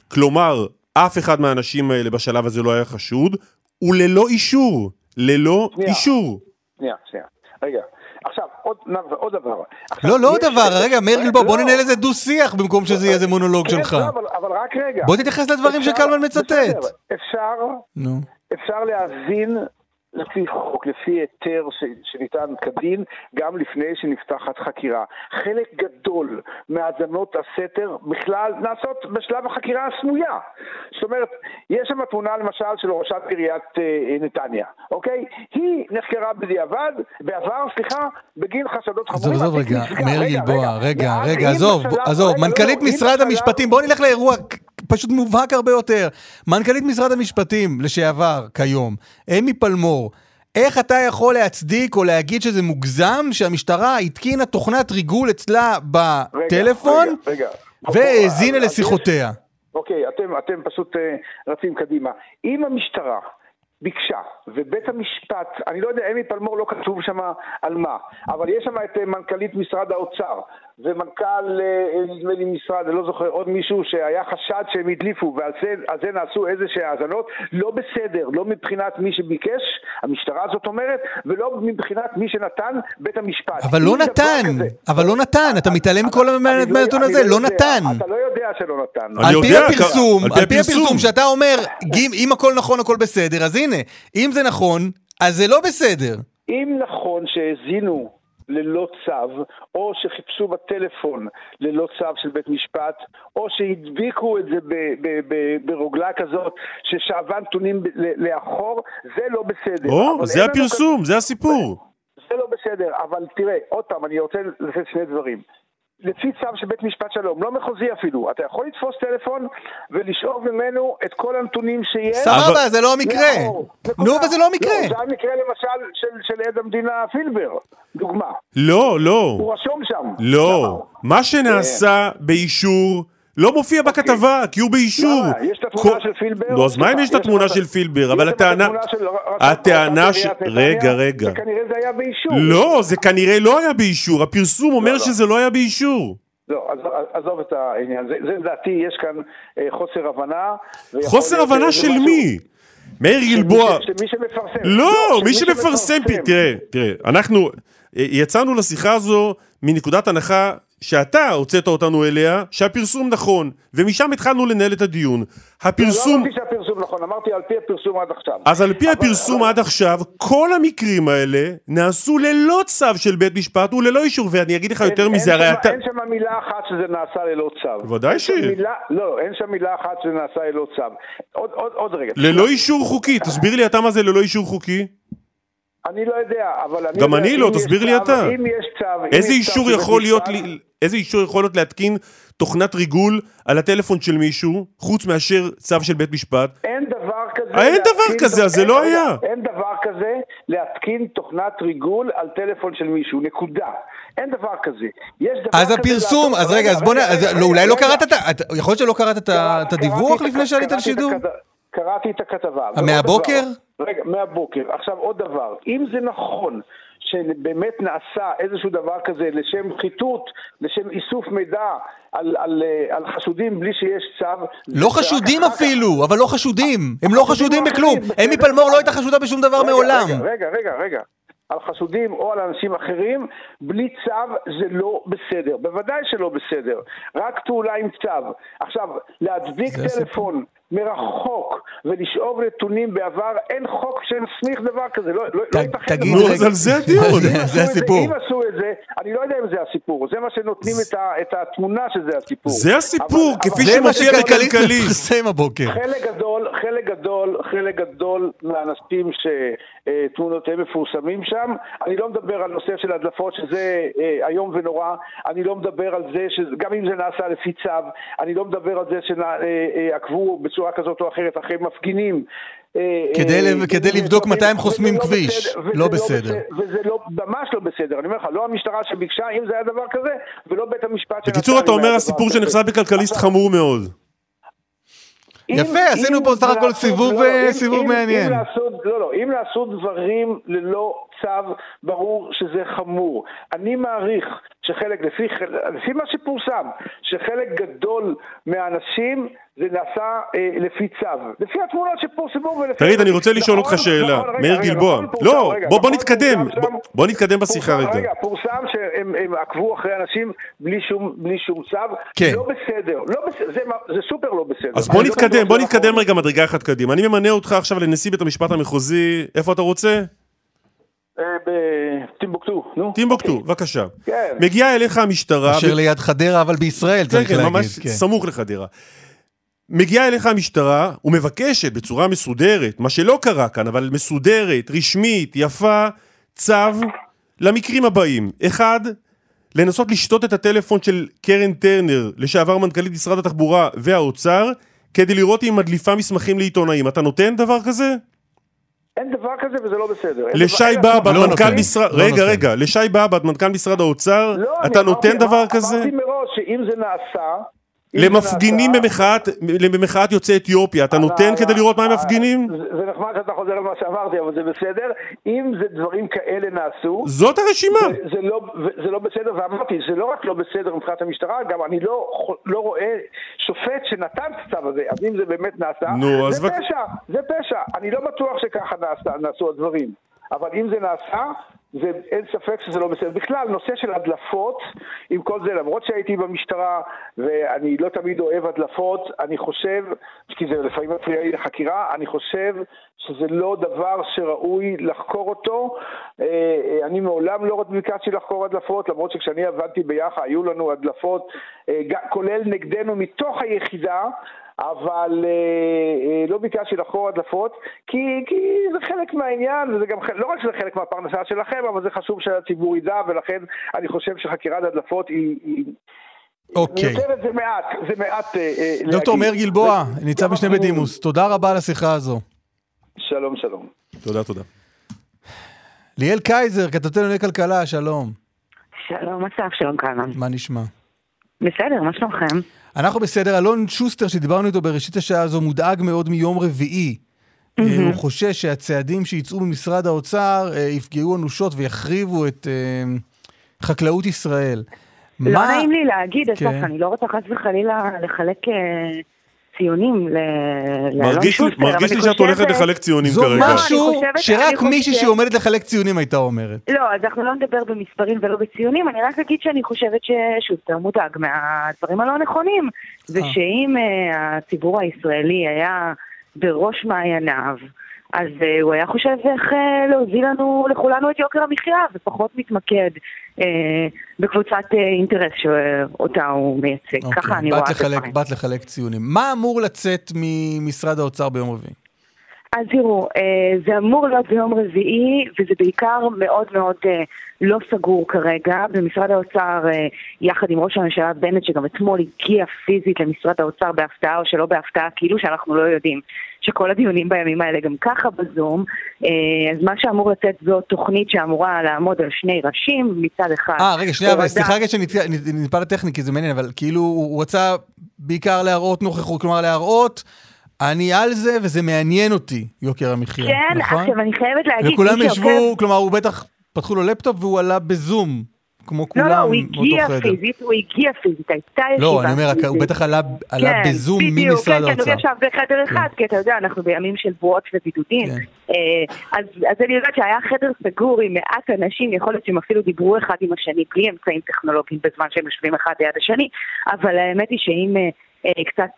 כלומר, אף אחד מהאנשים האלה בשלב הזה לא היה חשוד, וללא אישור. ללא שנייה. אישור. שנייה, שנייה. רגע. עכשיו, עוד, עוד דבר. עכשיו, לא, לא עוד דבר, רגע, מאיר גלבוע, בוא לא. ננהל איזה דו-שיח במקום שזה יהיה איזה מונולוג כן, שלך. לא, אבל, אבל רק רגע. בוא תתייחס לדברים שקלמן מצטט. בסדר, אפשר, נו. אפשר להאזין לפי חוק, לפי היתר ש- שניתן כדין, גם לפני שנפתחת חקירה. חלק גדול מהאזנות הסתר בכלל נעשות בשלב החקירה הסמויה. זאת אומרת, יש שם תמונה למשל של ראשת עיריית אה, נתניה, אוקיי? היא נחקרה בדיעבד, בעבר, סליחה, בגין חשדות עזוב, חמורים. עזוב התיק רגע. מאיר גלבוע, רגע, ואז רגע, אם עזוב, עזוב, רגע, מנכ"לית משרד המשפטים, בוא נלך לאירוע פשוט מובהק הרבה יותר. מנכ"לית משרד המשפטים לשעבר, כיום, אמי פלמור, איך אתה יכול להצדיק או להגיד שזה מוגזם שהמשטרה התקינה תוכנת ריגול אצלה בטלפון. והאזינה אז- אז לשיחותיה? אוקיי, אתם, אתם פשוט אה, רצים קדימה. אם המשטרה ביקשה, ובית המשפט, אני לא יודע, אמי פלמור לא כתוב שם על מה, אבל יש שם את אה, מנכ"לית משרד האוצר, ומנכ"ל, אה, נדמה לי משרד, אני לא זוכר, עוד מישהו שהיה חשד שהם הדליפו, ועל זה, זה נעשו איזה שהן האזנות, לא בסדר, לא מבחינת מי שביקש, המשטרה זאת אומרת, ולא מבחינת מי שנתן, בית המשפט. אבל לא נתן, אבל לא נתן, אתה מתעלם לא- מהנתון הזה, לא יודע, נתן. אתה לא יודע שלא נתן. על פי הפרסום, על פי הפרסום. שאתה אומר, אם, אם הכל נכון הכל בסדר, אז הנה, אם זה נכון, אז זה לא בסדר. אם נכון שהאזינו ללא צו, או שחיפשו בטלפון ללא צו של בית משפט, או שהדביקו את זה ברוגלה כזאת ששאבה נתונים לאחור, זה לא בסדר. או, זה לנו הפרסום, זה הסיפור. זה לא בסדר, אבל תראה, עוד פעם, אני רוצה לתת שני דברים. לפי צו של בית משפט שלום, לא מחוזי אפילו, אתה יכול לתפוס טלפון ולשאוב ממנו את כל הנתונים שיש. סבבה, זה לא המקרה. נו, נקודה. וזה לא המקרה. זה המקרה למשל של, של עד המדינה פילבר, דוגמה. לא, לא. הוא רשום שם. לא. שם. מה שנעשה באישור לא מופיע בכתבה, כי הוא באישור. למה? יש את התמונה של פילבר? נו, אז מה אם יש את התמונה של פילבר? אבל הטענה... הטענה ש... רגע, רגע. וכנראה זה היה באישור. לא, זה כנראה לא היה באישור. הפרסום אומר לא. שזה לא היה באישור. לא, עזוב- את העניין. זה, לדעתי, יש כאן אה, חוסר הבנה. חוסר הבנה של מי? מאיר גלבוע. שמי שמפרסם. לא, מי שמפרסם, תראה, תראה, אנחנו אה, יצאנו לשיחה הזו מנקודת הנחה שאתה הוצאת אותנו אליה, שהפרסום נכון, ומשם התחלנו לנהל את הדיון. לא הפרסום, אמרתי שהפרסום נכון, אמרתי על פי הפרסום עד עכשיו. אז על פי אבל- הפרסום אבל- עד עכשיו, כל המקרים האלה נעשו ללא צו של בית משפט וללא אישור, ואני אגיד לך יותר אין- מזה, אין הרי שם- אתה... אין שם מילה אחת שזה נעשה ללא צו. ודאי אין שם שיש. מילה- לא, אין שם מילה אחת שזה נעשה ללא צו. עוד- עוד עוד רגע. ללא אישור חוקי, תסביר לי אתה מה זה ללא אישור חוקי? אני לא יודע, אבל אני... גם יודע, אני לא, תסביר לי אתה. אם יש צו... איזה אישור יכול להיות, איזה אישור יכול להיות להתקין תוכנת ריגול על הטלפון של מישהו, חוץ מאשר צו של בית משפט? אין דבר כזה... אה, אין דבר כזה, אז זה לא היה. אין דבר כזה להתקין תוכנת ריגול על טלפון של מישהו, נקודה. אין דבר כזה. יש דבר אז כזה הפרסום, לעשות- אז רגע, אז בוא נ... אז לא, אולי לא. קראת את ה... יכול להיות שלא קראת את קראתי הדיווח לפני שעלית לשידור? הכת- קראתי את הכתבה. מהבוקר? רגע, מהבוקר. עכשיו עוד דבר, אם זה נכון שבאמת נעשה איזשהו דבר כזה לשם חיטוט, לשם איסוף מידע על, על, אה, על חשודים בלי שיש צו... לא חשודים אחר כך- אפילו, אבל לא חשודים. הם לא חשודים בכלום. אמי פלמור לא הייתה חשודה בשום דבר רגע, מעולם. רגע, רגע, רגע, רגע. על חשודים או על אנשים אחרים, בלי צו זה לא בסדר. בוודאי שלא בסדר. רק פעולה עם צו. עכשיו, להדביק. טלפון מרחוק ולשאוב נתונים בעבר, אין חוק שמסמיך דבר כזה. לא, לא, ת- לא ייתכן תגיד נו. אז על זה הדיון. זה- הסיפור. אם עשו את זה, אני לא יודע אם זה הסיפור, זה מה שנותנים את, התמונה שזה הסיפור. זה הסיפור, אבל- כפי אבל- זה מה שמופיע בכלכליסט. חלק גדול, חלק גדול, חלק גדול מהאנשים שתמונותיהם מפורסמים שם, אני לא מדבר על נושא של הדלפות שזה אה, איום ונורא, אני לא מדבר על זה, שגם אם זה נעשה לפי צו, אני לא מדבר על זה שעקבו בצורה כזאת או אחרת אחרי מפגינים. אה, כדי אה, לב- כדי וזה לבדוק לא- מתי הם חוסמים לא כביש. וזה לא בסדר. וזה לא, ממש לא בסדר, אני אומר לך, לא המשטרה שביקשה, אם זה היה דבר כזה, ולא בית המשפט. בקיצור, אתה אומר הסיפור. שנחשף בכלכליסט חמור מאוד. יפה, עשינו פה סך הכל סיבוב, לא, לא, אה, מעניין. לא, לא, אם לעשות דברים ללא צו, ברור שזה חמור. אני מעריך שחלק, לפי, לפי מה שפורסם, שחלק גדול מהאנשים זה נעשה אה, לפי צו. לפי התמונות שפורסמו ולפי... תגיד, אני רוצה לשאול נכון, אותך שאלה. נכון, מאיר גלבוע. נכון, לא, בוא בוא נכון, נתקדם. בוא- בוא נתקדם בשיחה פורסם, רגע. רגע, פורסם שהם הם עקבו אחרי אנשים בלי שום, בלי שום צו. כן. לא בסדר, לא בסדר, זה, זה סופר לא בסדר. אז בוא לא נתקדם, בוא נתקדם נכון. רגע מדרגה אחת קדימה. אני ממנה אותך עכשיו לנשיא בית המשפט המחוזי, איפה אתה רוצה? אה, בטימבוקטו, נו. טימבוקטו, בבקשה. כן. מגיעה אליך המשטרה, אשר ליד חדרה, אבל בישראל, כן, צריך כן, להגיד. ממש כן. סמוך לחדרה. מגיעה אליך המשטרה ומבקשת בצורה מסודרת, מה שלא קרה כאן, אבל מסודרת, רשמית, יפה, צו למקרים הבאים. אחד, לנסות לשתות את הטלפון של קרן טרנר, לשעבר מנכ"לית משרד התחבורה והאוצר, כדי לראות אם היא מדליפה מסמכים לעיתונאים. אתה נותן דבר כזה? אין דבר כזה וזה לא בסדר. לשי באב"ד, לא מנכ"ל נותן. משרד... לא רגע, נותן. רגע, לשי באב"ד, מנכ"ל משרד האוצר, לא, אני אתה אמרתי- נותן דבר אמר- כזה? אמרתי מראש שאם זה נעשה... למפגינים במחאת, במחאת יוצאי אתיופיה, אתה נותן כדי לראות מה הם מפגינים? זה נחמד שאתה חוזר על מה שאמרתי, אבל זה בסדר. אם זה דברים כאלה נעשו... זאת הרשימה. זה, לא, זה לא בסדר, ואמרתי, זה לא רק לא בסדר מבחינת המשטרה, גם אני לא, לא רואה שופט שנתן את הצו הזה, אז אם זה באמת נעשה, נו, זה פשע, זה פשע. אני לא בטוח שככה נעשו הדברים, אבל אם זה נעשה, זה, אין ספק שזה לא בסדר. בכלל, נושא של הדלפות, עם כל זה, למרות שהייתי במשטרה, ואני לא תמיד אוהב הדלפות, אני חושב, כי זה לפעמים מפריע לי לחקירה, אני חושב שזה לא דבר שראוי לחקור אותו. אה, אה, אני מעולם לא ביקשתי לחקור הדלפות, למרות שכשאני עבדתי ביחד היו לנו הדלפות, אה, כולל נגדנו מתוך היחידה. אבל אה, אה, לא ביקשתי לחקור הדלפות, כי, כי זה חלק מהעניין, וזה גם, לא רק שזה חלק מהפרנסה שלכם, אבל זה חשוב שהציבור ידע, ולכן אני חושב שחקירת הדלפות היא... היא אוקיי. מיותרת זה מעט, זה מעט אה, אה, דוקטור להגיד. מאיר גלבוע, ניצב משנה. בדימוס, תודה רבה על השיחה הזו. שלום, שלום. תודה, תודה. ליאל קייזר, כתבתי לענייני כלכלה, שלום. שלום אסף, שלום קלמן. מה נשמע? בסדר, מה שלומכם? אנחנו בסדר, אלון שוסטר, שדיברנו איתו בראשית השעה הזו, מודאג מאוד מיום רביעי. אה, הוא חושש שהצעדים שיצאו ממשרד האוצר אה, יפגעו אנושות ויחריבו את אה, חקלאות ישראל. לא מה- נעים לי להגיד, אסף, כן. אני לא רוצה חס וחלילה לחלק ציונים ל- לאלון מרגיש לי- שוסטר, מרגיש לי שאת הולכת לחלק ציונים זו כרגע. משהו אני חושבת- שרק מישהי חושבת- שעומדת לחלק ציונים הייתה אומרת. לא, אז אנחנו לא נדבר במספרים ולא בציונים, אני רק אגיד שאני חושבת ששוסטר מודאג מהדברים הלא נכונים, ושאם אה, הציבור הישראלי היה בראש מעייניו, אז אה, הוא היה חושב איך אה, להוזיל לנו, לכולנו את יוקר המחיה, ופחות מתמקד אה, בקבוצת אה, אינטרס שאותה הוא מייצג. אוקיי, ככה אני רואה את הדברים. באת לחלק ציונים. מה אמור לצאת ממשרד האוצר ביום רביעי? אז תראו, אה, זה אמור להיות ביום רביעי, וזה בעיקר מאוד מאוד אה, לא סגור כרגע. במשרד האוצר, אה, יחד עם ראש הממשלה בנט, שגם אתמול הגיע פיזית למשרד האוצר בהפתעה או שלא בהפתעה, כאילו שאנחנו לא יודעים שכל הדיונים בימים האלה גם ככה בזום. אז מה שאמור לצאת זו תוכנית שאמורה לעמוד על שני ראשים, מצד אחד. אה, רגע, שנייה, אבל סליחה רגע שנטפל לטכני, כי זה מעניין, אבל כאילו הוא רצה בעיקר להראות נוכחות, כלומר להראות, אני על זה וזה מעניין אותי, יוקר המחיה, כן, נכון? עכשיו אני חייבת להגיד, וכולם מי שעוקב- ישבו, כלומר הוא בטח, פתחו לו לפטופ והוא עלה בזום, כמו כולם לא, לא, הוא הגיע. פיזית, הוא הגיע פיזית, הייתה ישיבה לא, אני אומר, פיזית. הוא בטח עלה עלה כן, בזום בדיוק, ממשרד כן, כן, האוצר. הוא ישב בחדר אחד, כי אתה יודע, אנחנו בימים של בועות ובידודים. כן. אה, אז אז אני יודעת שהיה חדר סגור עם מעט אנשים, יכול להיות שהם אפילו דיברו אחד עם השני בלי אמצעים טכנולוגיים בזמן שהם יושבים אחד ליד השני, אבל האמת היא שאם אה, אה, קצת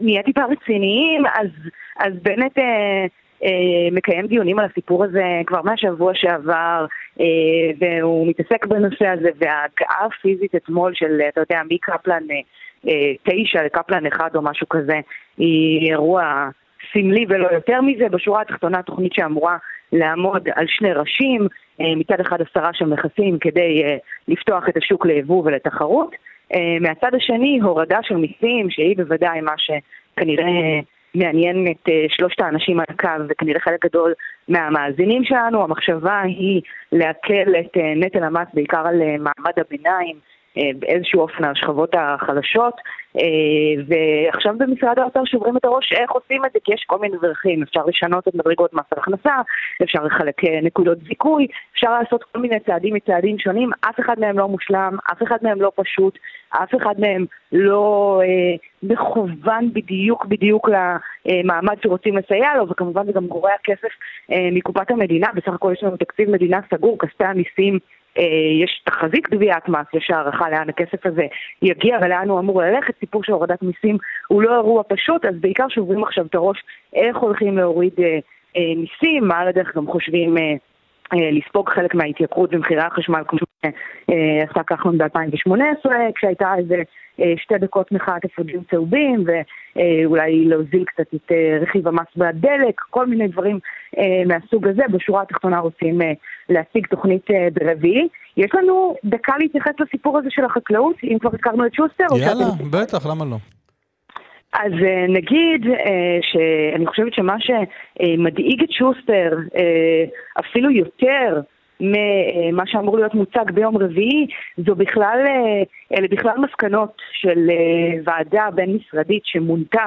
נהיה טיפה רציניים, אז אז בנט אה, אה, מקיים דיונים על הסיפור הזה כבר מהשבוע שעבר, אה, והוא מתעסק בנושא הזה, וההגעה הפיזית אתמול של, אתה יודע, מקפלן אה, אה, תשע לקפלן אחד או משהו כזה, היא אירוע סמלי ולא יותר מזה. בשורה התחתונה תוכנית שאמורה לעמוד על שני ראשים, אה, מצד אחד הסרה של מכסים כדי אה, לפתוח את השוק ליבוא ולתחרות, מהצד השני הורדה של מיסים שהיא בוודאי מה שכנראה מעניין את uh, שלושת האנשים על הקו וכנראה חלק גדול מהמאזינים שלנו. המחשבה היא להקל את uh, נטל המס בעיקר על מעמד הביניים. אה, באיזשהו אופן השכבות החלשות, אה, ועכשיו במשרד האוצר שוברים את הראש איך עושים את זה, כי יש כל מיני דרכים, אפשר לשנות את מדרגות מס הכנסה, אפשר לחלק אה, נקודות זיכוי, אפשר לעשות כל מיני צעדים מצעדים שונים, אף אחד מהם לא מושלם, אף אחד מהם לא פשוט, אף אחד מהם לא אה, מכוון בדיוק בדיוק למעמד שרוצים לסייע לו, וכמובן זה גם גורע כסף אה, מקופת המדינה, בסך הכל יש לנו תקציב מדינה סגור, כספי המיסים יש תחזית גביית מס, יש הערכה לאן הכסף הזה יגיע ולאן הוא אמור ללכת. סיפור של הורדת מיסים הוא לא אירוע פשוט, אז בעיקר שוברים עכשיו את הראש איך הולכים להוריד אה, אה, מיסים, מה על הדרך גם חושבים אה, אה, לספוג חלק מההתייקרות במחירי החשמל, כמו שעשה כחלון ב-2018, כשהייתה איזה אה, שתי דקות מחאת אפודים צהובים, ואולי להוזיל קצת את אה, רכיב המס והדלק, כל מיני דברים מהסוג הזה. בשורה התחתונה רוצים להציג תוכנית ברביעי. יש לנו דקה להתייחס לסיפור הזה של החקלאות, אם כבר הזכרנו את שוסטר. יאללה, בטח, למה לא? אז נגיד שאני חושבת שמה שמדאיג את שוסטר אפילו יותר ממה שאמור להיות מוצג ביום רביעי, זו בכלל, אה, אלה בכלל מסקנות של אה, ועדה בין-משרדית שמונתה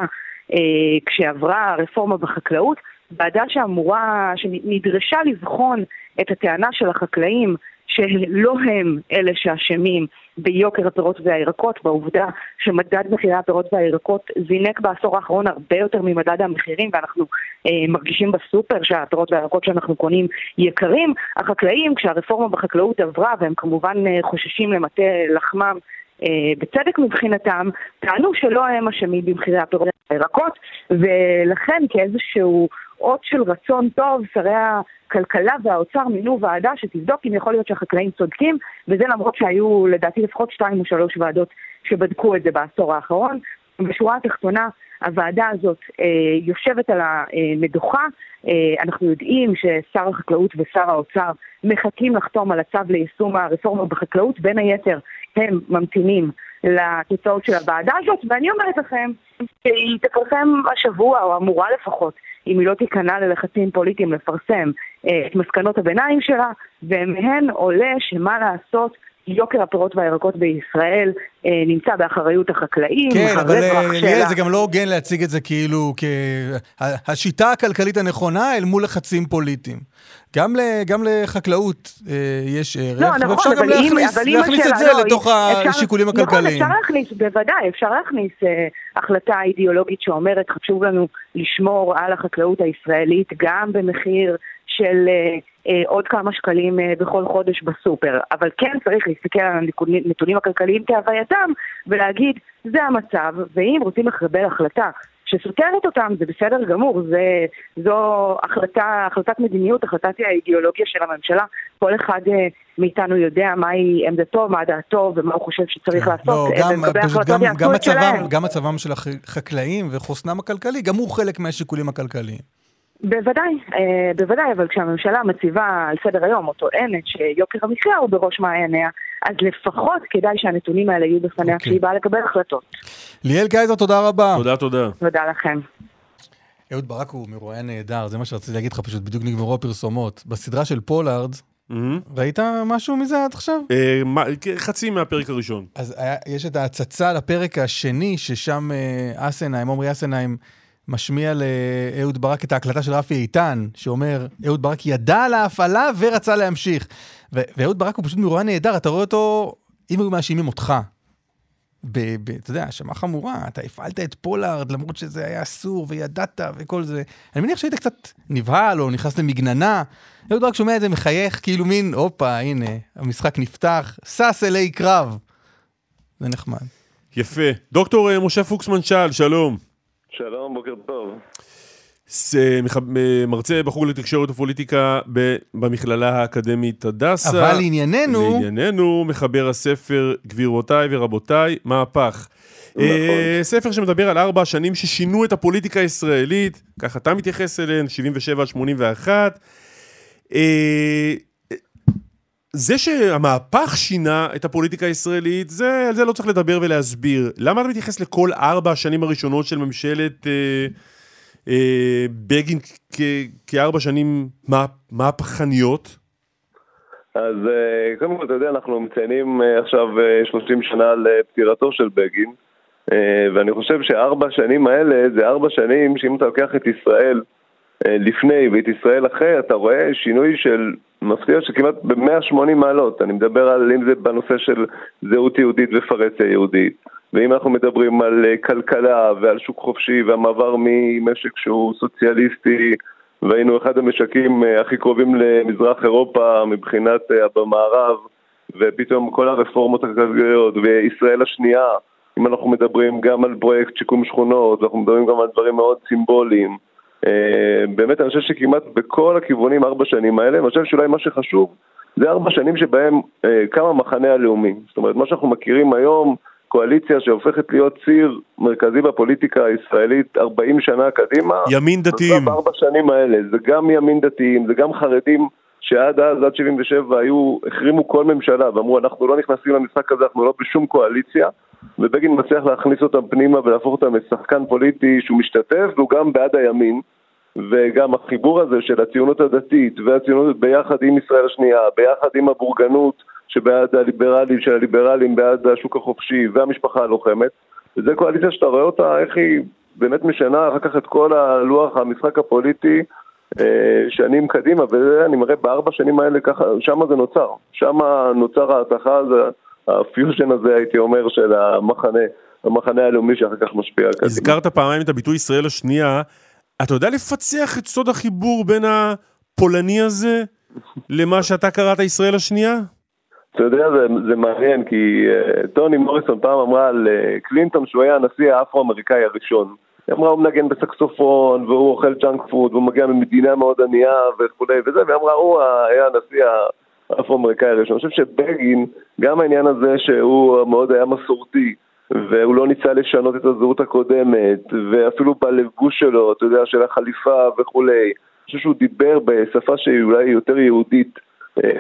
אה, כשעברה הרפורמה בחקלאות, ועדה שאמורה, שנדרשה לבחון את הטענה של החקלאים שלא הם אלה שאשמים ביוקר הפירות והירקות, בעובדה שמדד מחירי הפירות והירקות זינק בעשור האחרון הרבה יותר ממדד המחירים ואנחנו אה, מרגישים בסופר שהפירות והירקות שאנחנו קונים יקרים. החקלאים, כשהרפורמה בחקלאות עברה והם כמובן אה, חוששים למטה לחמם אה, בצדק מבחינתם, טענו שלא הם אשמים במחירי הפירות והירקות ולכן כאיזשהו אות של רצון טוב, שרי הכלכלה והאוצר מינו ועדה שתבדוק אם יכול להיות שהחקלאים צודקים, וזה למרות שהיו לדעתי לפחות שתיים או שלוש ועדות שבדקו את זה בעשור האחרון. בשורה התחתונה, הוועדה הזאת אה, יושבת על המדוכה. אה, אנחנו יודעים ששר החקלאות ושר האוצר מחכים לחתום על הצו ליישום הרפורמה בחקלאות. בין היתר, הם ממתינים לתוצאות של הוועדה הזאת, ואני אומרת לכם שהיא תפרסם השבוע, או אמורה לפחות, אם היא לא תיכנע ללחצים פוליטיים לפרסם אה, את מסקנות הביניים שלה, ומהן עולה שמה לעשות, יוקר הפירות והירקות בישראל אה, נמצא באחריות החקלאים. כן, אבל אה, ליאל, זה גם לא הוגן להציג את זה כאילו כהשיטה הכלכלית הנכונה אל מול לחצים פוליטיים. גם, ל, גם לחקלאות אה, יש ערך, לא, נכון, ואפשר גם להכניס, להכניס את זה לא, לתוך אפשר, השיקולים הכלכליים. נכון, אפשר להכניס, בוודאי, אפשר להכניס אה, החלטה אידיאולוגית שאומרת, חשוב לנו לשמור על החקלאות הישראלית גם במחיר של אה, אה, עוד כמה שקלים אה, בכל חודש בסופר. אבל כן צריך להסתכל על הנתונים הכלכליים כהווייתם ולהגיד, זה המצב, ואם רוצים לקבל החלטה שסותרת אותם, זה בסדר גמור, זה, זו החלטה, החלטת מדיניות, החלטת האידיאולוגיה של הממשלה. כל אחד אה, מאיתנו יודע מהי עמדתו, מה דעתו ומה הוא חושב שצריך כן. לעשות. לא, גם, פשוט גם, גם, מצבם, גם מצבם של החקלאים וחוסנם הכלכלי, גם הוא חלק מהשיקולים הכלכליים. בוודאי, אה, בוודאי, אבל כשהממשלה מציבה על סדר היום או טוענת שיוקר המחיה הוא בראש מעייניה, אז לפחות כדאי שהנתונים האלה יהיו בפניה okay. כשהיא באה לקבל החלטות. ליאל קייזר, תודה רבה. תודה, תודה. תודה לכם. אהוד ברק הוא מרואיין נהדר, זה מה שרציתי להגיד לך, פשוט בדיוק נגמרו הפרסומות. בסדרה של פולארד, mm-hmm. ראית משהו מזה עד עכשיו? אה, מה, חצי מהפרק הראשון. אז היה, יש את ההצצה לפרק השני, ששם אה, אסנהיים, עמרי אסנהיים, משמיע לאהוד ברק את ההקלטה של רפי איתן, שאומר, אהוד ברק ידע על ההפעלה ורצה להמשיך. ואהוד ברק הוא פשוט מרואיין נהדר, אתה רואה אותו, אם היו מאשימים אותך, ב, ב, אתה יודע, האשמה חמורה, אתה הפעלת את פולארד למרות שזה היה אסור וידעת וכל זה. אני מניח שהיית קצת נבהל או נכנס למגננה. אהוד ברק שומע את זה מחייך, כאילו מין, הופה, הנה, המשחק נפתח, שש אלי קרב. זה נחמד. יפה. דוקטור אה, משה פוקסמן שאל, שלום. שלום, בוקר טוב. מרצה בחוג לתקשורת ופוליטיקה במכללה האקדמית הדסה. אבל לענייננו... לענייננו, מחבר הספר גבירותיי ורבותיי, מהפך. נכון. אה, ספר שמדבר על ארבע השנים ששינו את הפוליטיקה הישראלית, ככה אתה מתייחס אליהן, 77 עד 81. אה, זה שהמהפך שינה את הפוליטיקה הישראלית, זה, על זה לא צריך לדבר ולהסביר. למה אתה מתייחס לכל ארבע השנים הראשונות של ממשלת... אה, אה, בגין כארבע שנים מה- מהפכניות? אז אה, קודם כל, אתה יודע, אנחנו מציינים אה, עכשיו אה, 30 שנה לפטירתו של בגין, אה, ואני חושב שארבע שנים האלה זה ארבע שנים שאם אתה לוקח את ישראל אה, לפני ואת ישראל אחרי, אתה רואה שינוי של מפתיע של כמעט ב-180 מעלות. אני מדבר על אם זה בנושא של זהות יהודית ופרהסיה יהודית, ואם אנחנו מדברים על אה, כלכלה ועל שוק חופשי והמעבר ממשק שהוא סוציאליסטי והיינו אחד המשקים אה, הכי קרובים למזרח אירופה מבחינת אה, במערב ופתאום כל הרפורמות הכלכליות וישראל השנייה אם אנחנו מדברים גם על פרויקט שיקום שכונות אנחנו מדברים גם על דברים מאוד סימבוליים אה, באמת אני חושב שכמעט בכל הכיוונים ארבע שנים האלה אני חושב שאולי מה שחשוב זה ארבע שנים שבהם אה, קם המחנה הלאומי זאת אומרת מה שאנחנו מכירים היום קואליציה שהופכת להיות ציר מרכזי בפוליטיקה הישראלית 40 שנה קדימה. ימין דתיים. זה בארבע שנים האלה, זה גם ימין דתיים, זה גם חרדים שעד אז, עד 77, היו, החרימו כל ממשלה ואמרו אנחנו לא נכנסים למשחק הזה, אנחנו לא בשום קואליציה ובגין מצליח להכניס אותם פנימה ולהפוך אותם לשחקן פוליטי שהוא משתתף והוא גם בעד הימין וגם החיבור הזה של הציונות הדתית והציונות ביחד עם ישראל השנייה, ביחד עם הבורגנות שבעד הליברלים, של הליברלים בעד השוק החופשי והמשפחה הלוחמת וזה קואליציה שאתה רואה אותה, איך היא באמת משנה אחר כך את כל הלוח המשחק הפוליטי אה, שנים קדימה, ואני מראה בארבע שנים האלה ככה, שם זה נוצר, שם נוצר ההתכה, הפיוז'ן הזה הייתי אומר של המחנה, המחנה הלאומי שאחר כך משפיע קדימה. הזכרת פעמיים את הביטוי ישראל השנייה, אתה יודע לפצח את סוד החיבור בין הפולני הזה למה שאתה קראת ישראל השנייה? אתה יודע, זה, זה מעניין, כי uh, טוני מוריסון פעם אמרה על uh, קלינטון שהוא היה הנשיא האפרו-אמריקאי הראשון. היא אמרה, הוא מנגן בסקסופון, והוא אוכל junk food, והוא מגיע ממדינה מאוד ענייה וכולי וזה, והיא אמרה, הוא היה הנשיא האפרו-אמריקאי הראשון. אני חושב שבגין, גם העניין הזה שהוא מאוד היה מסורתי, והוא לא ניסה לשנות את הזהות הקודמת, ואפילו בלבוש שלו, אתה יודע, של החליפה וכולי. אני חושב שהוא דיבר בשפה שהיא אולי יותר יהודית.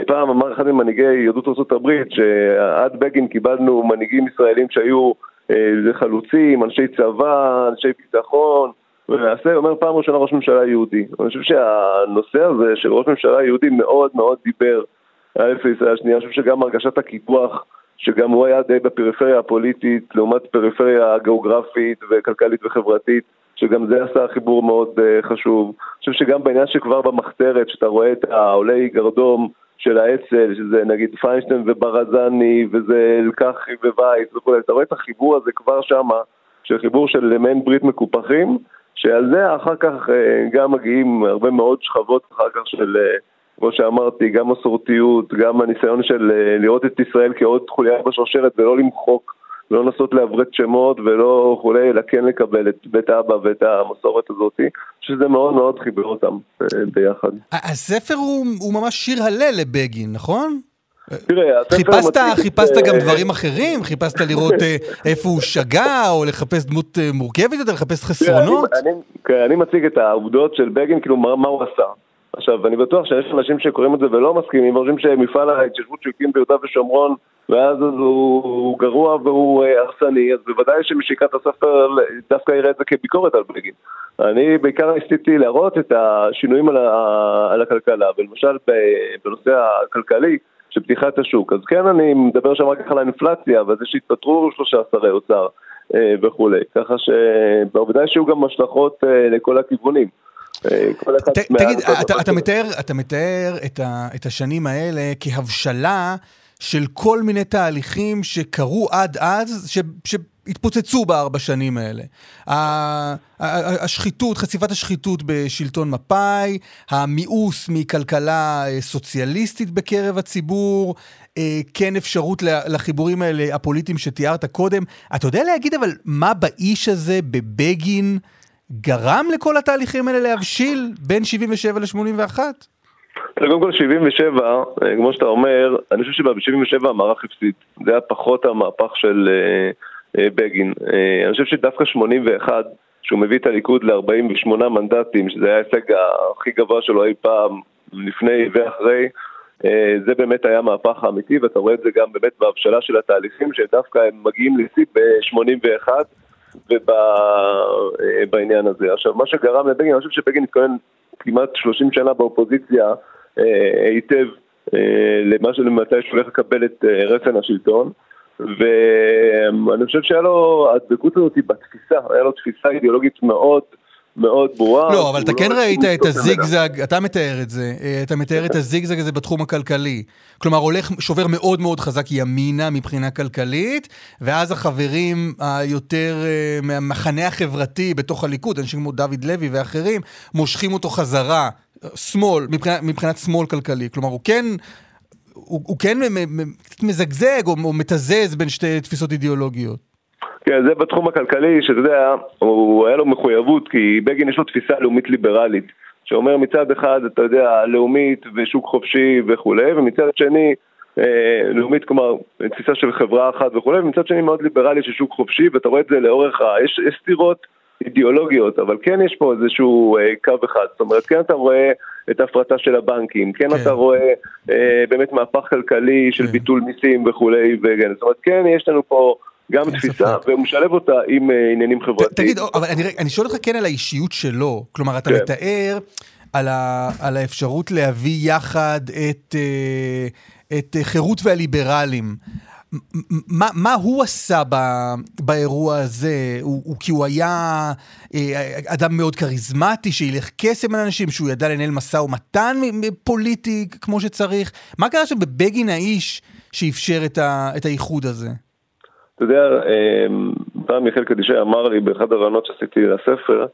פעם אמר אחד ממנהיגי יהדות ארה"ב שעד בגין קיבלנו מנהיגים ישראלים שהיו אה, חלוצים, אנשי צבא, אנשי ביטחון, ולמעשה הוא אומר פעם ראשונה ראש ממשלה יהודי. אני חושב שהנושא הזה של ראש ממשלה יהודי מאוד מאוד דיבר על ישראל השנייה, אני חושב שגם הרגשת הקיפוח, שגם הוא היה די בפריפריה הפוליטית לעומת פריפריה גיאוגרפית וכלכלית וחברתית, שגם זה עשה חיבור מאוד uh, חשוב. אני חושב שגם בעניין שכבר במחתרת, שאתה רואה את העולי גרדום, של האצ"ל, שזה נגיד פיינשטיין וברזני, וזה אלקחי ווייס וכולי, אתה רואה את החיבור הזה כבר שמה, של חיבור של מעין ברית מקופחים, שעל זה אחר כך גם מגיעים הרבה מאוד שכבות אחר כך של, כמו שאמרתי, גם מסורתיות, גם הניסיון של לראות את ישראל כעוד חוליה בשרשרת ולא למחוק לא לנסות לעברת שמות ולא וכולי, אלא כן לקבל את בית אבא ואת המסורת הזאת, שזה מאוד מאוד חיבר אותם ביחד. הספר הוא, הוא ממש שיר הלל לבגין, נכון? תראה, חיפשת, חיפשת גם דברים אחרים? חיפשת לראות איפה הוא שגה, או לחפש דמות מורכבת יותר, לחפש חסרונות? אני, אני, אני מציג את העובדות של בגין, כאילו מה, מה הוא עשה. עכשיו, אני בטוח שיש אנשים שקוראים את זה ולא מסכימים, וחושבים שמפעל ההתיישבות שהוא הקים ביהודה ושומרון ואז הוא, הוא גרוע והוא הרסני, אז בוודאי שמשיקת הספר דווקא יראה את זה כביקורת על בגין. אני בעיקר ניסיתי להראות את השינויים על, ה, על הכלכלה, ולמשל בנושא הכלכלי של פתיחת השוק. אז כן, אני מדבר שם רק על האינפלציה, וזה שהתפטרו שלושה שרי אוצר וכולי. ככה שבוודאי שיהיו גם השלכות לכל הכיוונים. תגיד, אתה מתאר, אתה מתאר את השנים האלה כהבשלה של כל מיני תהליכים שקרו עד אז, ש, שהתפוצצו בארבע שנים האלה. השחיתות, חשיפת השחיתות בשלטון מפא"י, המיאוס מכלכלה סוציאליסטית בקרב הציבור, כן אפשרות לחיבורים האלה הפוליטיים שתיארת קודם. אתה יודע להגיד אבל מה באיש הזה, בבגין, גרם לכל התהליכים האלה להבשיל בין 77 ל-81? קודם כל 77, כמו שאתה אומר, אני חושב שב-77 המערך הפסיד. זה היה פחות המהפך של uh, uh, בגין. אני חושב שדווקא 81, שהוא מביא את הליכוד ל-48 מנדטים, שזה היה ההישג הכי גבוה שלו אי פעם, לפני ואחרי, זה באמת היה המהפך האמיתי, ואתה רואה את זה גם באמת בהבשלה של התהליכים, שדווקא הם מגיעים לשיא ב-81. ובעניין הזה. עכשיו, מה שגרם לבגין, אני חושב שבגין התכונן כמעט 30 שנה באופוזיציה היטב למה שלמתי שהוא הולך לקבל את רסן השלטון. ואני חושב שהיה לו, הדבקות הזאת בתפיסה, היה לו תפיסה אידיאולוגית מאוד מאוד ברורה. לא, אבל אתה כן לא ראית את הזיגזג, אתה מתאר את זה, אה, אתה מתאר את הזיגזג הזה בתחום הכלכלי. כלומר, הולך, שובר מאוד מאוד חזק ימינה מבחינה כלכלית, ואז החברים היותר אה, מהמחנה החברתי בתוך הליכוד, אנשים כמו דוד לוי ואחרים, מושכים אותו חזרה, שמאל, מבחינת, מבחינת שמאל כלכלי. כלומר, הוא כן הוא, הוא כן מזגזג או, או מתזז בין שתי תפיסות אידיאולוגיות. כן, זה בתחום הכלכלי, שאתה יודע, הוא היה לו מחויבות, כי בגין יש לו תפיסה לאומית ליברלית, שאומר מצד אחד, אתה יודע, לאומית ושוק חופשי וכולי, ומצד שני, אה, לאומית, כלומר, תפיסה של חברה אחת וכולי, ומצד שני מאוד ליברלי של שוק חופשי, ואתה רואה את זה לאורך ה... יש, יש סתירות אידיאולוגיות, אבל כן יש פה איזשהו אה, קו אחד, זאת אומרת, כן אתה רואה את ההפרטה של הבנקים, כן, כן. אתה רואה אה, באמת מהפך כלכלי של כן. ביטול מיסים וכולי, וכן, זאת אומרת, כן יש לנו פה... גם תפיסה, והוא משלב אותה עם uh, עניינים חברתיים. תגיד, אבל אני, אני שואל אותך כן על האישיות שלו, כלומר, אתה כן. מתאר על, ה, על האפשרות להביא יחד את, uh, את חירות והליברלים. מה, מה הוא עשה ב, באירוע הזה? הוא, הוא, כי הוא היה אה, אדם מאוד כריזמטי, שילך קסם על אנשים, שהוא ידע לנהל משא ומתן פוליטי כמו שצריך. מה קרה שם בבגין האיש שאפשר את, ה, את האיחוד הזה? אתה יודע, פעם מיכאל קדישי אמר לי באחד הרעיונות שעשיתי לספר,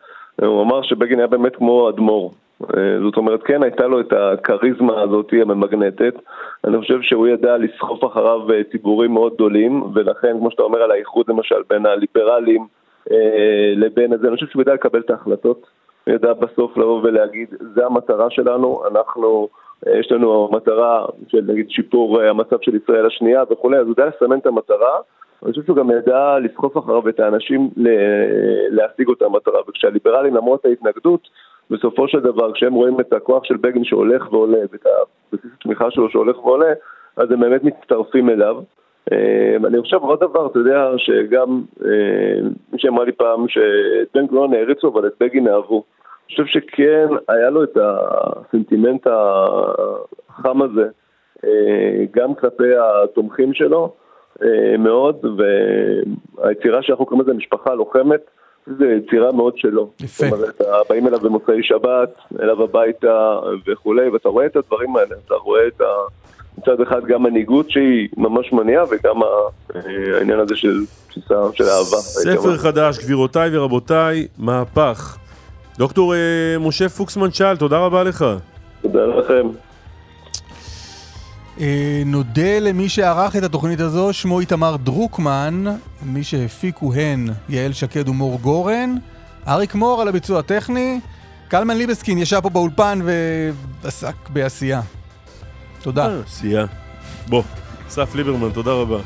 הוא אמר שבגין היה באמת כמו אדמו"ר. אה, זאת אומרת, כן הייתה לו את הכריזמה הזאת הממגנטת. אני חושב שהוא ידע לסחוף אחריו אה, ציבורים מאוד גדולים, ולכן, כמו שאתה אומר על האיחוד למשל בין הליברלים אה, לבין הזה, אני חושב שהוא ידע לקבל את ההחלטות. הוא ידע בסוף לבוא ולהגיד, זה המטרה שלנו, אנחנו, יש לנו מטרה של נגיד שיפור המצב של ישראל השנייה וכולי, אז הוא יודע לסמן את המטרה. אני חושב שהוא גם ידע לסחוף אחריו את האנשים להשיג אותה מטרה, וכשהליברלים למרות ההתנגדות, בסופו של דבר, כשהם רואים את הכוח של בגין שהולך ועולה, ואת הבסיס התמיכה שלו שהולך ועולה, אז הם באמת מצטרפים אליו. אה, אני חושב עוד דבר, אתה יודע, שגם אה, מי שאמר לי פעם שאת בן גוריון העריצו, אבל את בגין אהבו. אני חושב שכן, היה לו את הסנטימנט החם הזה, אה, גם כלפי התומכים שלו מאוד, והיצירה שאנחנו קוראים לזה משפחה לוחמת, זו יצירה מאוד שלו. יפה. זאת אומרת, באים אליו במוצאי שבת, אליו הביתה וכולי, ואתה רואה את הדברים האלה, אתה רואה את ה... מצד אחד גם מנהיגות שהיא ממש מניעה, וגם העניין הזה של תפיסה של אהבה. ספר חדש, גבירותיי ורבותיי, מהפך. דוקטור אה, משה פוקסמן שאל, תודה רבה לך. תודה לכם. אה, נודה למי שערך את התוכנית הזו, שמו איתמר דרוקמן, מי שהפיקו הן יעל שקד ומור גורן, אריק מור על הביצוע הטכני, קלמן ליבסקין ישב פה באולפן ועסק בעשייה. תודה. עשייה. בוא, אסף ליברמן, תודה רבה.